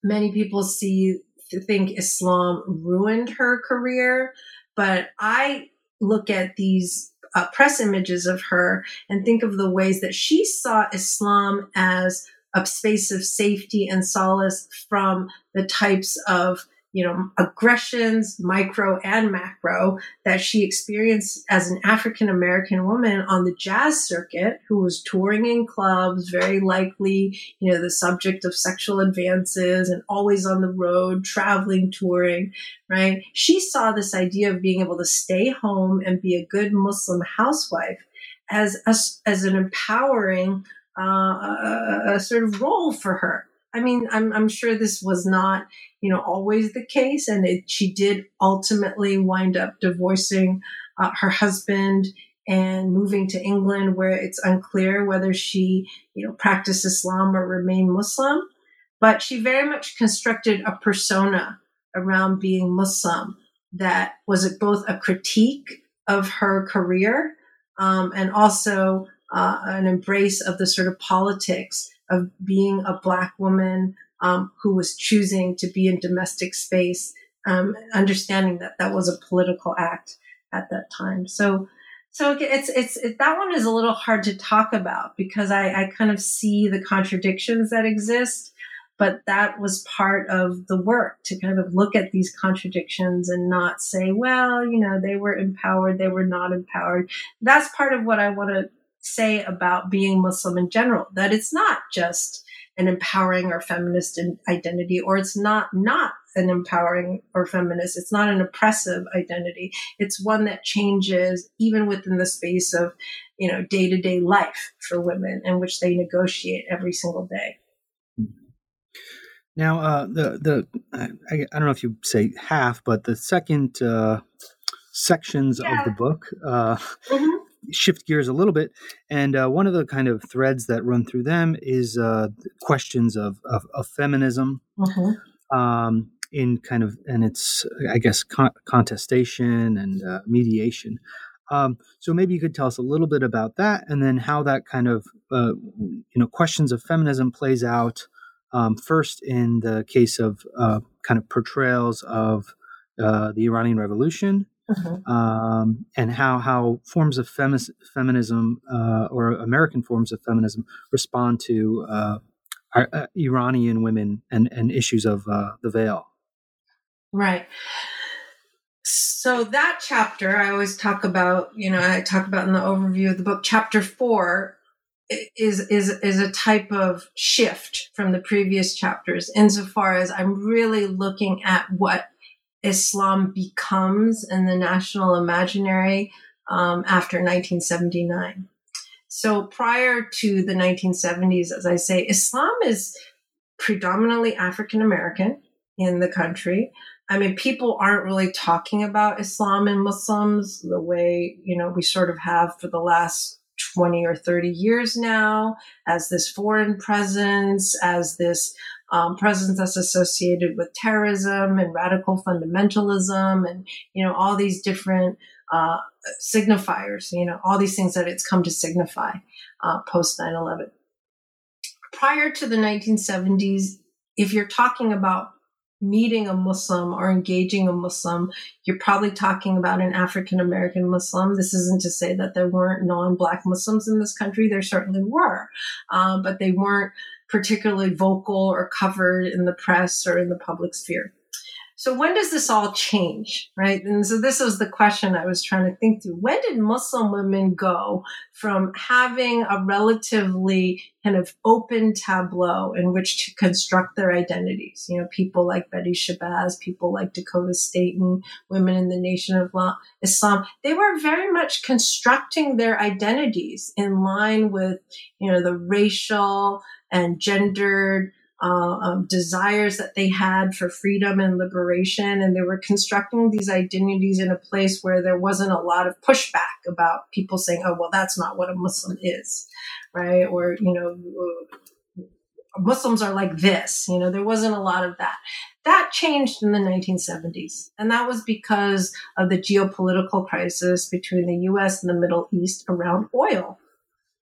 Speaker 2: many people see think Islam ruined her career, but I look at these uh, press images of her and think of the ways that she saw Islam as a space of safety and solace from the types of you know, aggressions, micro and macro, that she experienced as an African American woman on the jazz circuit who was touring in clubs, very likely, you know, the subject of sexual advances and always on the road, traveling, touring, right? She saw this idea of being able to stay home and be a good Muslim housewife as, a, as an empowering uh, a, a sort of role for her I mean, I'm, I'm sure this was not, you know, always the case. And it, she did ultimately wind up divorcing uh, her husband and moving to England, where it's unclear whether she, you know, practiced Islam or remained Muslim. But she very much constructed a persona around being Muslim that was both a critique of her career um, and also uh, an embrace of the sort of politics of being a black woman um, who was choosing to be in domestic space, um, understanding that that was a political act at that time. So, so it's it's it, that one is a little hard to talk about because I, I kind of see the contradictions that exist, but that was part of the work to kind of look at these contradictions and not say, well, you know, they were empowered, they were not empowered. That's part of what I want to say about being Muslim in general, that it's not just an empowering or feminist identity, or it's not not an empowering or feminist. It's not an oppressive identity. It's one that changes even within the space of, you know, day to day life for women in which they negotiate every single day.
Speaker 1: Now, uh, the the I, I, don't know if you say half, but the second uh, sections yeah. of the book uh, mm-hmm shift gears a little bit. And uh, one of the kind of threads that run through them is uh, questions of, of, of feminism. Mm-hmm. Um, in kind of and it's I guess con- contestation and uh, mediation. Um, so maybe you could tell us a little bit about that, and then how that kind of uh, you know questions of feminism plays out. Um, first, in the case of uh, kind of portrayals of uh, the Iranian Revolution, mm-hmm. um, and how how forms of femi- feminism uh, or American forms of feminism respond to uh, our, uh, Iranian women and and issues of uh, the veil.
Speaker 2: Right. So that chapter I always talk about, you know, I talk about in the overview of the book. Chapter four is is is a type of shift from the previous chapters insofar as I'm really looking at what Islam becomes in the national imaginary um, after 1979. So prior to the 1970s, as I say, Islam is predominantly African American in the country. I mean, people aren't really talking about Islam and Muslims the way, you know, we sort of have for the last 20 or 30 years now as this foreign presence, as this um, presence that's associated with terrorism and radical fundamentalism and, you know, all these different uh, signifiers, you know, all these things that it's come to signify uh, post 9 11. Prior to the 1970s, if you're talking about meeting a Muslim or engaging a Muslim, you're probably talking about an African American Muslim. This isn't to say that there weren't non Black Muslims in this country. There certainly were, um, but they weren't particularly vocal or covered in the press or in the public sphere. so when does this all change, right? And so this was the question I was trying to think through. When did Muslim women go from having a relatively kind of open tableau in which to construct their identities? You know, people like Betty Shabazz, people like Dakota Staton, women in the Nation of Islam, they were very much constructing their identities in line with, you know, the racial and gendered uh, um, desires that they had for freedom and liberation. And they were constructing these identities in a place where there wasn't a lot of pushback about people saying, oh, well, that's not what a Muslim is, right? Or, you know, Muslims are like this. You know, there wasn't a lot of that. That changed in the 1970s. And that was because of the geopolitical crisis between the US and the Middle East around oil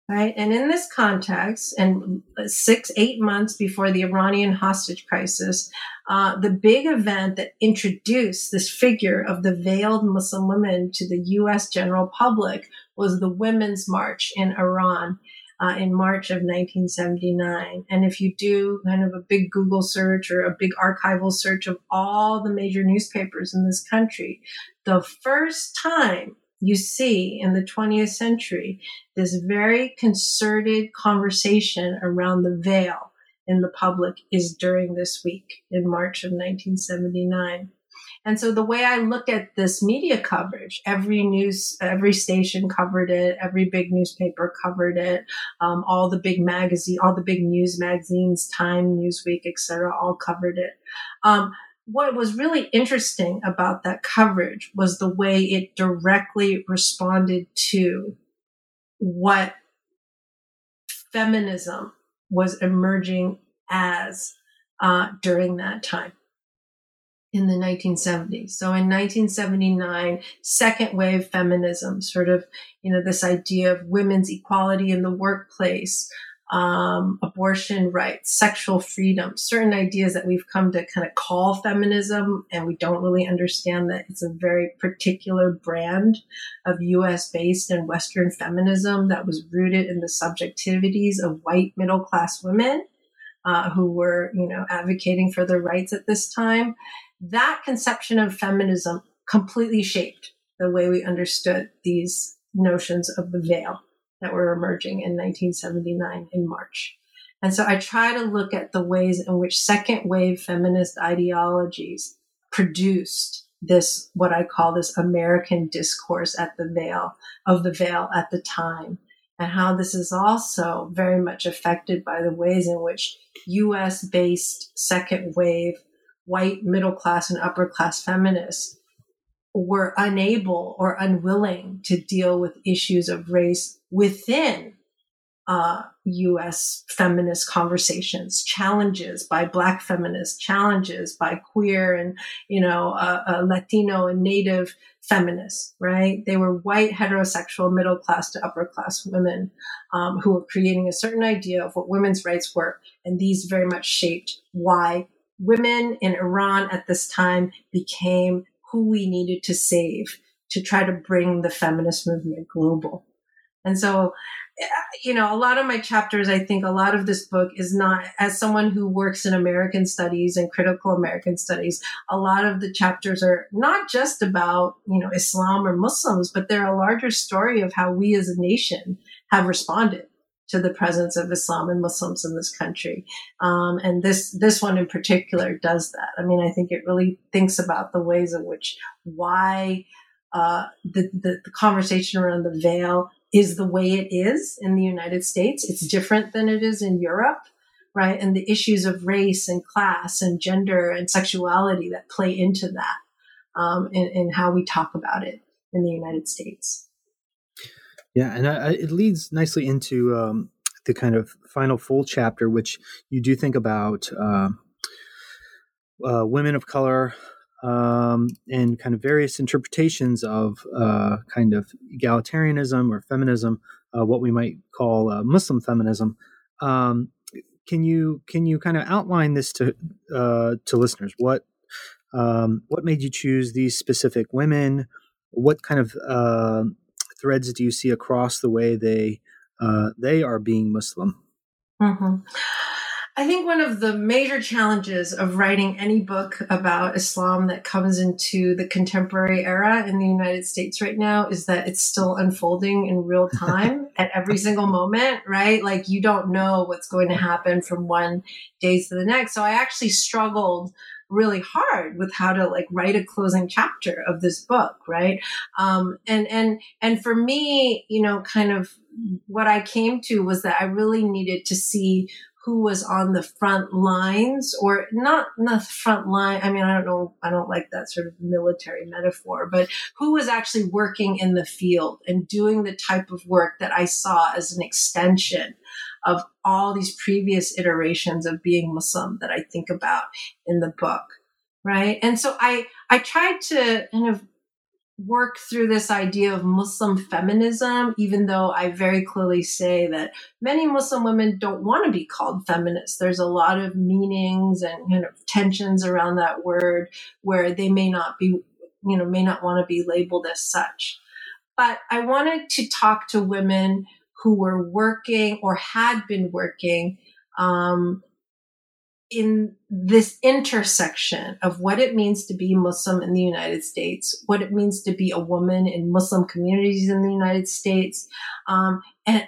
Speaker 2: right? And in this context, and six, eight months before the Iranian hostage crisis, uh, the big event that introduced this figure of the veiled Muslim women to the U.S. general public was the Women's March in Iran. Uh, in March of 1979. And if you do kind of a big Google search or a big archival search of all the major newspapers in this country, the first time you see in the 20th century this very concerted conversation around the veil in the public is during this week in March of 1979. And so the way I look at this media coverage, every news, every station covered it, every big newspaper covered it, um, all the big magazine, all the big news magazines, Time, Newsweek, etc., all covered it. Um, what was really interesting about that coverage was the way it directly responded to what feminism was emerging as uh, during that time in the 1970s. So in 1979, second wave feminism, sort of, you know, this idea of women's equality in the workplace, um, abortion rights, sexual freedom, certain ideas that we've come to kind of call feminism, and we don't really understand that it's a very particular brand of US based and Western feminism that was rooted in the subjectivities of white middle class women. Uh, who were, you know, advocating for their rights at this time. That conception of feminism completely shaped the way we understood these notions of the veil that were emerging in 1979 in March. And so I try to look at the ways in which second wave feminist ideologies produced this, what I call this American discourse at the veil of the veil at the time, and how this is also very much affected by the ways in which US based second wave white middle class and upper class feminists were unable or unwilling to deal with issues of race within uh, U.S. feminist conversations, challenges by Black feminists, challenges by queer and you know uh, uh, Latino and Native feminists. Right? They were white heterosexual middle class to upper class women um, who were creating a certain idea of what women's rights were, and these very much shaped why women in Iran at this time became who we needed to save to try to bring the feminist movement global. And so, uh, you know, a lot of my chapters, I think a lot of this book is not, as someone who works in American studies and critical American studies, a lot of the chapters are not just about, you know, Islam or Muslims, but they're a larger story of how we as a nation have responded to the presence of Islam and Muslims in this country. Um, and this this one in particular does that. I mean, I think it really thinks about the ways in which why uh, the, the, the conversation around the veil is the way it is in the United States. It's different than it is in Europe, right? And the issues of race and class and gender and sexuality that play into that um, in, in how we talk about it in the United States.
Speaker 1: Yeah, and I, it leads nicely into um, the kind of final full chapter, which you do think about uh, uh, women of color um, and kind of various interpretations of uh, kind of egalitarianism or feminism, uh, what we might call uh, Muslim feminism. Um, can you can you kind of outline this to uh, to listeners? What um, what made you choose these specific women? What kind of threads do you see across the way they uh, they are being Muslim?
Speaker 2: Mm-hmm. I think one of the major challenges of writing any book about Islam that comes into the contemporary era in the United States right now is that it's still unfolding in real time at every single moment, right? Like you don't know what's going to happen from one day to the next. So I actually struggled really hard with how to like write a closing chapter of this book, right? Um, and and and for me, you know, kind of what I came to was that I really needed to see who was on the front lines or not the front line. I mean, I don't know. I don't like that sort of military metaphor, but who was actually working in the field and doing the type of work that I saw as an extension of all these previous iterations of being Muslim that I think about in the book. Right. And so I, I tried to kind of work through this idea of Muslim feminism, even though I very clearly say that many Muslim women don't want to be called feminists. There's a lot of meanings and kind of tensions around that word where they may not be, you know, may not want to be labeled as such. But I wanted to talk to women who were working or had been working um, in this intersection of what it means to be Muslim in the United States, what it means to be a woman in Muslim communities in the United States, um, and,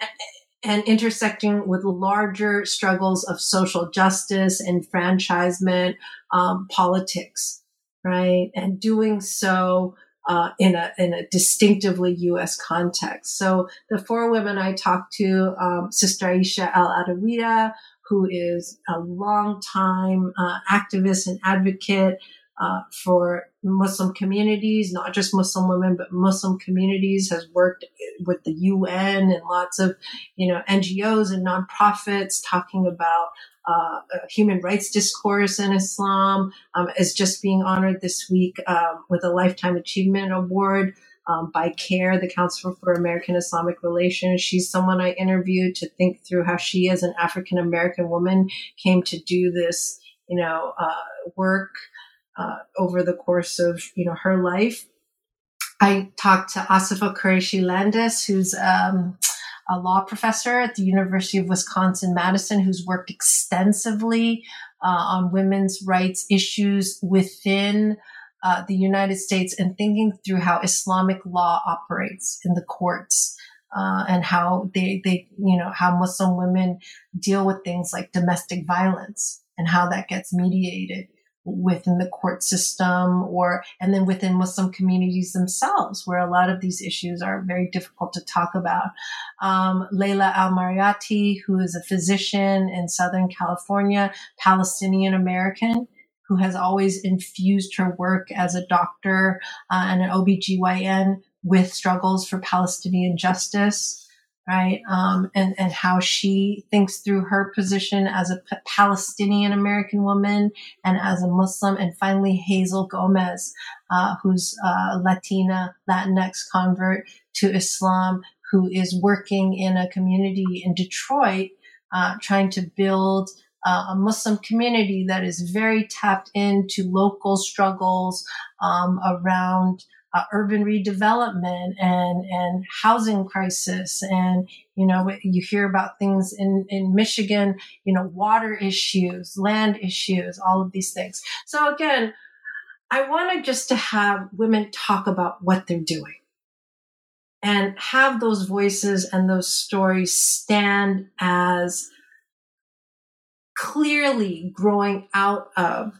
Speaker 2: and intersecting with larger struggles of social justice, enfranchisement, um, politics, right? And doing so uh, in a in a distinctively U.S. context. So the four women I talked to, um, Sister Aisha Al Adawiya, who is a long-time uh, activist and advocate uh, for Muslim communities, not just Muslim women, but Muslim communities, has worked with the UN and lots of, you know, NGOs and nonprofits talking about uh, human rights discourse in Islam, um, is just being honored this week um, with a Lifetime Achievement Award um, by CAIR, the Council for American Islamic Relations. She's someone I interviewed to think through how she, as an African American woman, came to do this, you know, uh, work uh, over the course of you know her life. I talked to Asifa Quraishi Lands, who's um, a law professor at the University of Wisconsin Madison, who's worked extensively uh, on women's rights issues within uh, the United States and thinking through how Islamic law operates in the courts. Uh, and how they, they, you know, how Muslim women deal with things like domestic violence and how that gets mediated within the court system or and then within muslim communities themselves where a lot of these issues are very difficult to talk about. Um, laila al-marayati who is a physician in southern california palestinian american who has always infused her work as a doctor uh, and an OBGYN with struggles for Palestinian justice, right? Um, and, and how she thinks through her position as a Palestinian American woman and as a Muslim. And finally, Hazel Gomez, uh, who's a Latina, Latinx convert to Islam, who is working in a community in Detroit, uh, trying to build uh, a Muslim community that is very tapped into local struggles um, around uh, urban redevelopment and and housing crisis. And you know you hear about things in in Michigan you know water issues land issues all of these things. So again I wanted just to have women talk about what they're doing and have those voices and those stories stand as clearly growing out of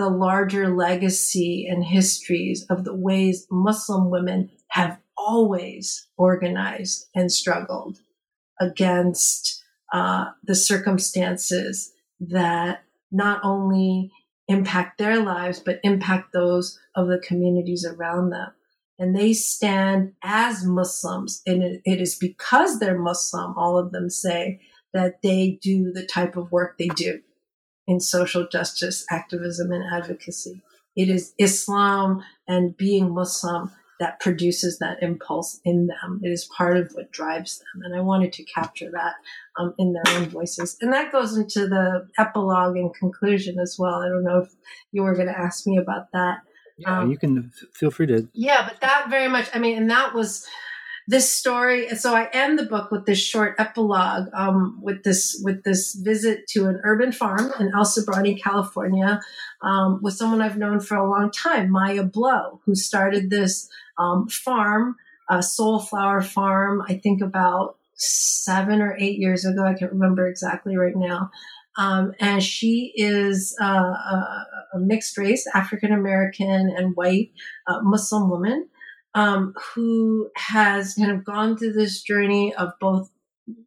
Speaker 2: the larger legacy and histories of the ways Muslim women have always organized and struggled against uh, the circumstances that not only impact their lives, but impact those of the communities around them. And they stand as Muslims, and it is because they're Muslim, all of them say, that they do the type of work they do in social justice activism and advocacy. It is Islam and being Muslim that produces that impulse in them. It is part of what drives them. And I wanted to capture that um, in their own voices. And that goes into the epilogue and conclusion as well. I don't know if you were going to ask me about that.
Speaker 1: Yeah, um, you can feel free to.
Speaker 2: Yeah, but that very much, I mean, and that was this story so i end the book with this short epilogue um, with this with this visit to an urban farm in el sobrante california um, with someone i've known for a long time maya blow who started this um, farm a soul flower farm i think about seven or eight years ago i can't remember exactly right now. Um, and she is uh, a, a, mixed race african american and white uh, muslim woman um, who has kind of gone through this journey of both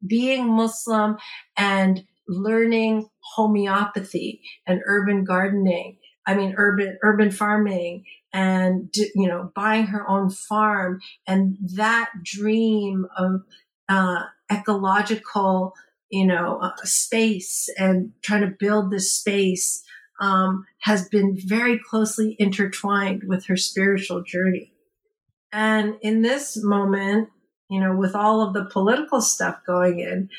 Speaker 2: being Muslim and learning homeopathy and urban gardening. I mean, urban urban farming and you know buying her own farm and that dream of uh, ecological you know uh, space and trying to build this space um, has been very closely intertwined with her spiritual journey and in this moment, you know, with all of the political stuff going in,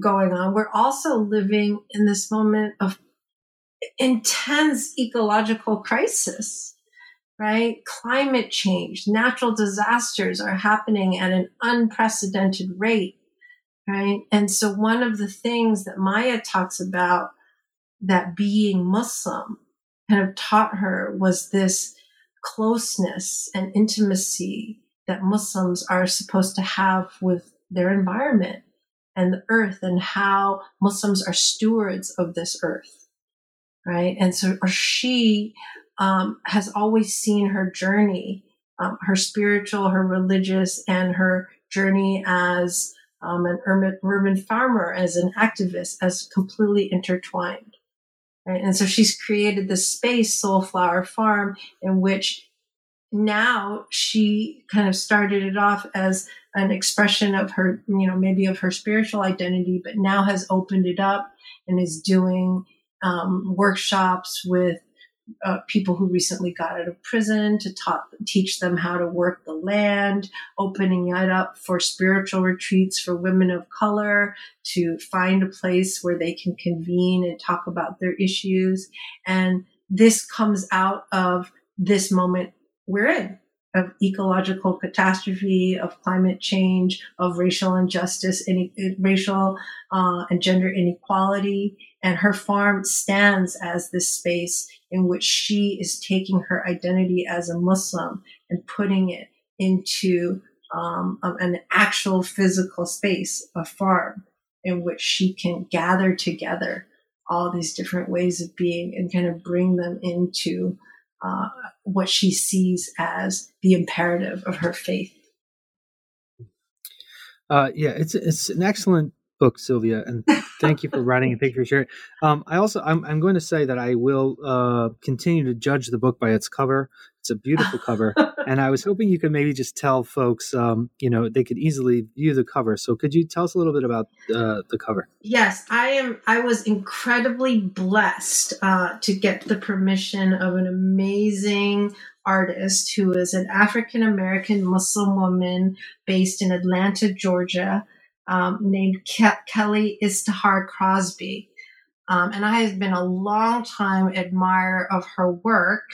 Speaker 2: going on, we're also living in this moment of intense ecological crisis, right? Climate change, natural disasters are happening at an unprecedented rate, right? And so one of the things that Maya talks about that being Muslim kind of taught her was this closeness and intimacy that Muslims are supposed to have with their environment and the earth and how Muslims are stewards of this earth. Right. And so she um, has always seen her journey, um, her spiritual, her religious, and her journey as um, an urban, urban farmer, as an activist, as completely intertwined. Right? And so she's created this space, Soulflower Farm, in which now she kind of started it off as an expression of her, you know, maybe of her spiritual identity, but now has opened it up and is doing um, workshops with uh, people who recently got out of prison to teach them how to work the land, opening it up for spiritual retreats for women of color to find a place where they can convene and talk about their issues. And this comes out of this moment we're in of ecological catastrophe, of climate change, of racial injustice, any, racial uh, and gender inequality. And her farm stands as this space in which she is taking her identity as a Muslim and putting it into um, an actual physical space, a farm, in which she can gather together all these different ways of being and kind of bring them into uh, what she sees as the imperative of her faith.
Speaker 1: Uh, yeah, it's it's an excellent book, Sylvia, and thank you for writing and thank you for sharing. Um, I also I'm, I'm going to say that I will uh, continue to judge the book by its cover. It's a beautiful cover, and I was hoping you could maybe just tell folks, um, you know, they could easily view the cover. So could you tell us a little bit about uh, the cover?
Speaker 2: Yes, I am. I was incredibly blessed uh, to get the permission of an amazing artist who is an African American Muslim woman based in Atlanta, Georgia, um, named Ke- Kelly Izdihar Crosby. Um, and I have been a long time admirer of her work.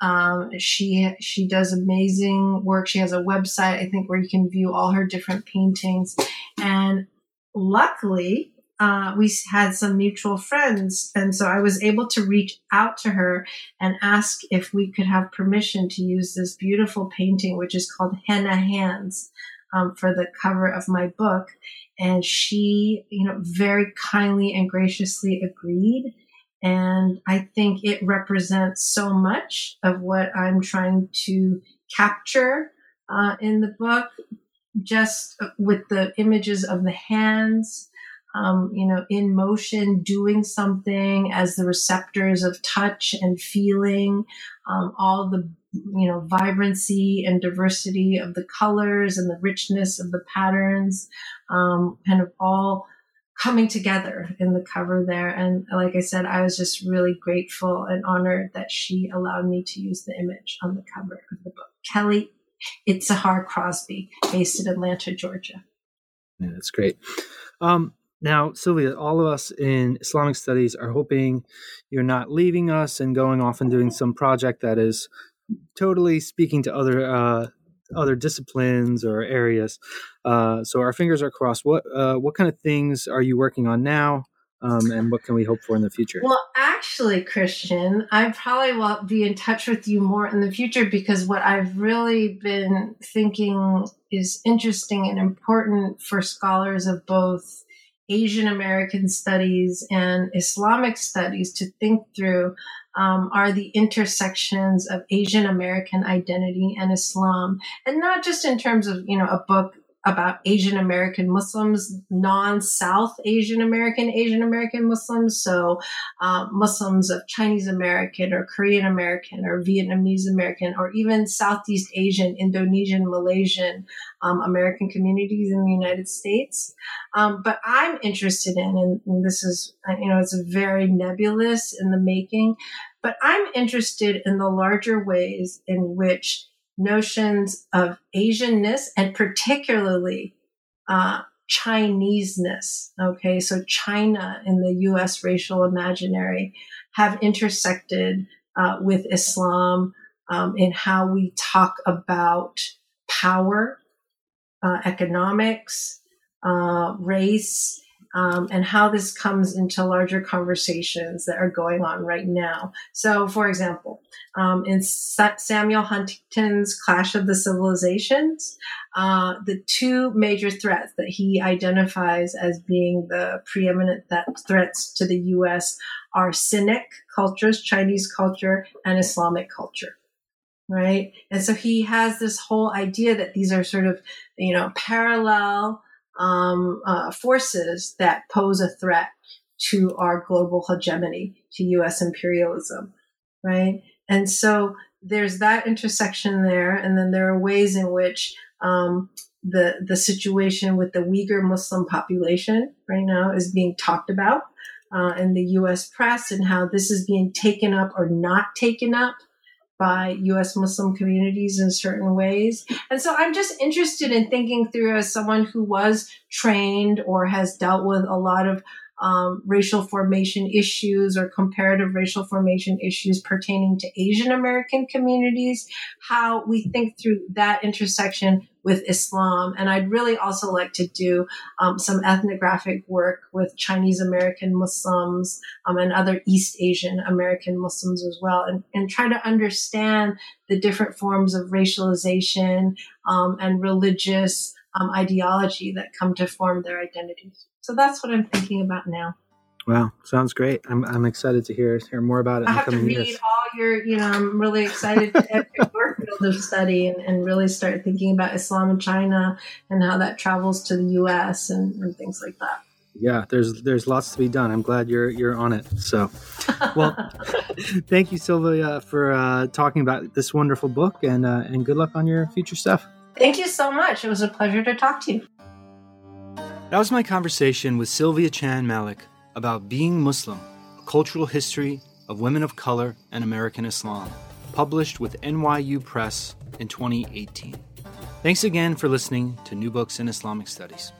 Speaker 2: Um, she she does amazing work. She has a website, I think, where you can view all her different paintings. And luckily, uh, we had some mutual friends, and so I was able to reach out to her and ask if we could have permission to use this beautiful painting, which is called Henna Hands, um, for the cover of my book. And she, you know, very kindly and graciously agreed. And I think it represents so much of what I'm trying to capture uh, in the book, just with the images of the hands, um, you know, in motion, doing something as the receptors of touch and feeling, um, all the, you know, vibrancy and diversity of the colors and the richness of the patterns, um, kind of all coming together in the cover there. And like I said, I was just really grateful and honored that she allowed me to use the image on the cover of the book. Kelly it's Izdihar Crosby, based in Atlanta, Georgia.
Speaker 1: Yeah, that's great. Um, now, Sylvia, all of us in Islamic studies are hoping you're not leaving us and going off and doing some project that is totally speaking to other uh, other disciplines or areas. Uh, so our fingers are crossed. What uh, what kind of things are you working on now? Um, and what can we hope for in the future?
Speaker 2: Well, actually, Kristian, I probably will be in touch with you more in the future because what I've really been thinking is interesting and important for scholars of both Asian American studies and Islamic studies to think through um, are the intersections of Asian American identity and Islam, and not just in terms of you know a book about Asian American Muslims, non South Asian American Asian American Muslims, so um, Muslims of Chinese American or Korean American or Vietnamese American or even Southeast Asian, Indonesian, Malaysian um, American communities in the United States. Um, but I'm interested in, and this is, you know, it's a very nebulous in the making, but I'm interested in the larger ways in which notions of Asianness and particularly uh, Chineseness. Okay, so China in the US racial imaginary have intersected uh, with Islam um, in how we talk about power, uh, economics, uh, race, um, and how this comes into larger conversations that are going on right now. So, for example, um, in Sa- Samuel Huntington's Clash of the Civilizations, uh, the two major threats that he identifies as being the preeminent th- threats to the U.S. are Sinic cultures, Chinese culture, and Islamic culture right? And so he has this whole idea that these are sort of, you know, parallel um, uh, forces that pose a threat to our global hegemony, to U.S. imperialism, right? And so there's that intersection there, and then there are ways in which um, the the situation with the Uyghur Muslim population right now is being talked about uh, in the U.S. press, and how this is being taken up or not taken up by US Muslim communities in certain ways. And so I'm just interested in thinking through as someone who was trained or has dealt with a lot of um, racial formation issues or comparative racial formation issues pertaining to Asian American communities, how we think through that intersection with Islam. And I'd really also like to do um, some ethnographic work with Chinese American Muslims um, and other East Asian American Muslims as well, and, and try to understand the different forms of racialization um, and religious um, ideology that come to form their identities. So that's what I'm thinking about now.
Speaker 1: Wow, sounds great. I'm, I'm excited to hear hear more about it.
Speaker 2: I have to read
Speaker 1: years.
Speaker 2: all your, you know, I'm really excited to get your field of study and, and really start thinking about Islam in China and how that travels to the U.S. and, and things like that.
Speaker 1: Yeah, there's there's lots to be done. I'm glad you're you're on it. So, well, thank you, Sylvia, for uh, talking about this wonderful book, and uh, and good luck on your future stuff.
Speaker 2: Thank you so much. It was a pleasure to talk to you.
Speaker 1: That was my conversation with Sylvia Chan Malik about being Muslim, a cultural history of women of color and American Islam, published with NYU Press in 2018. Thanks again for listening to New Books in Islamic Studies.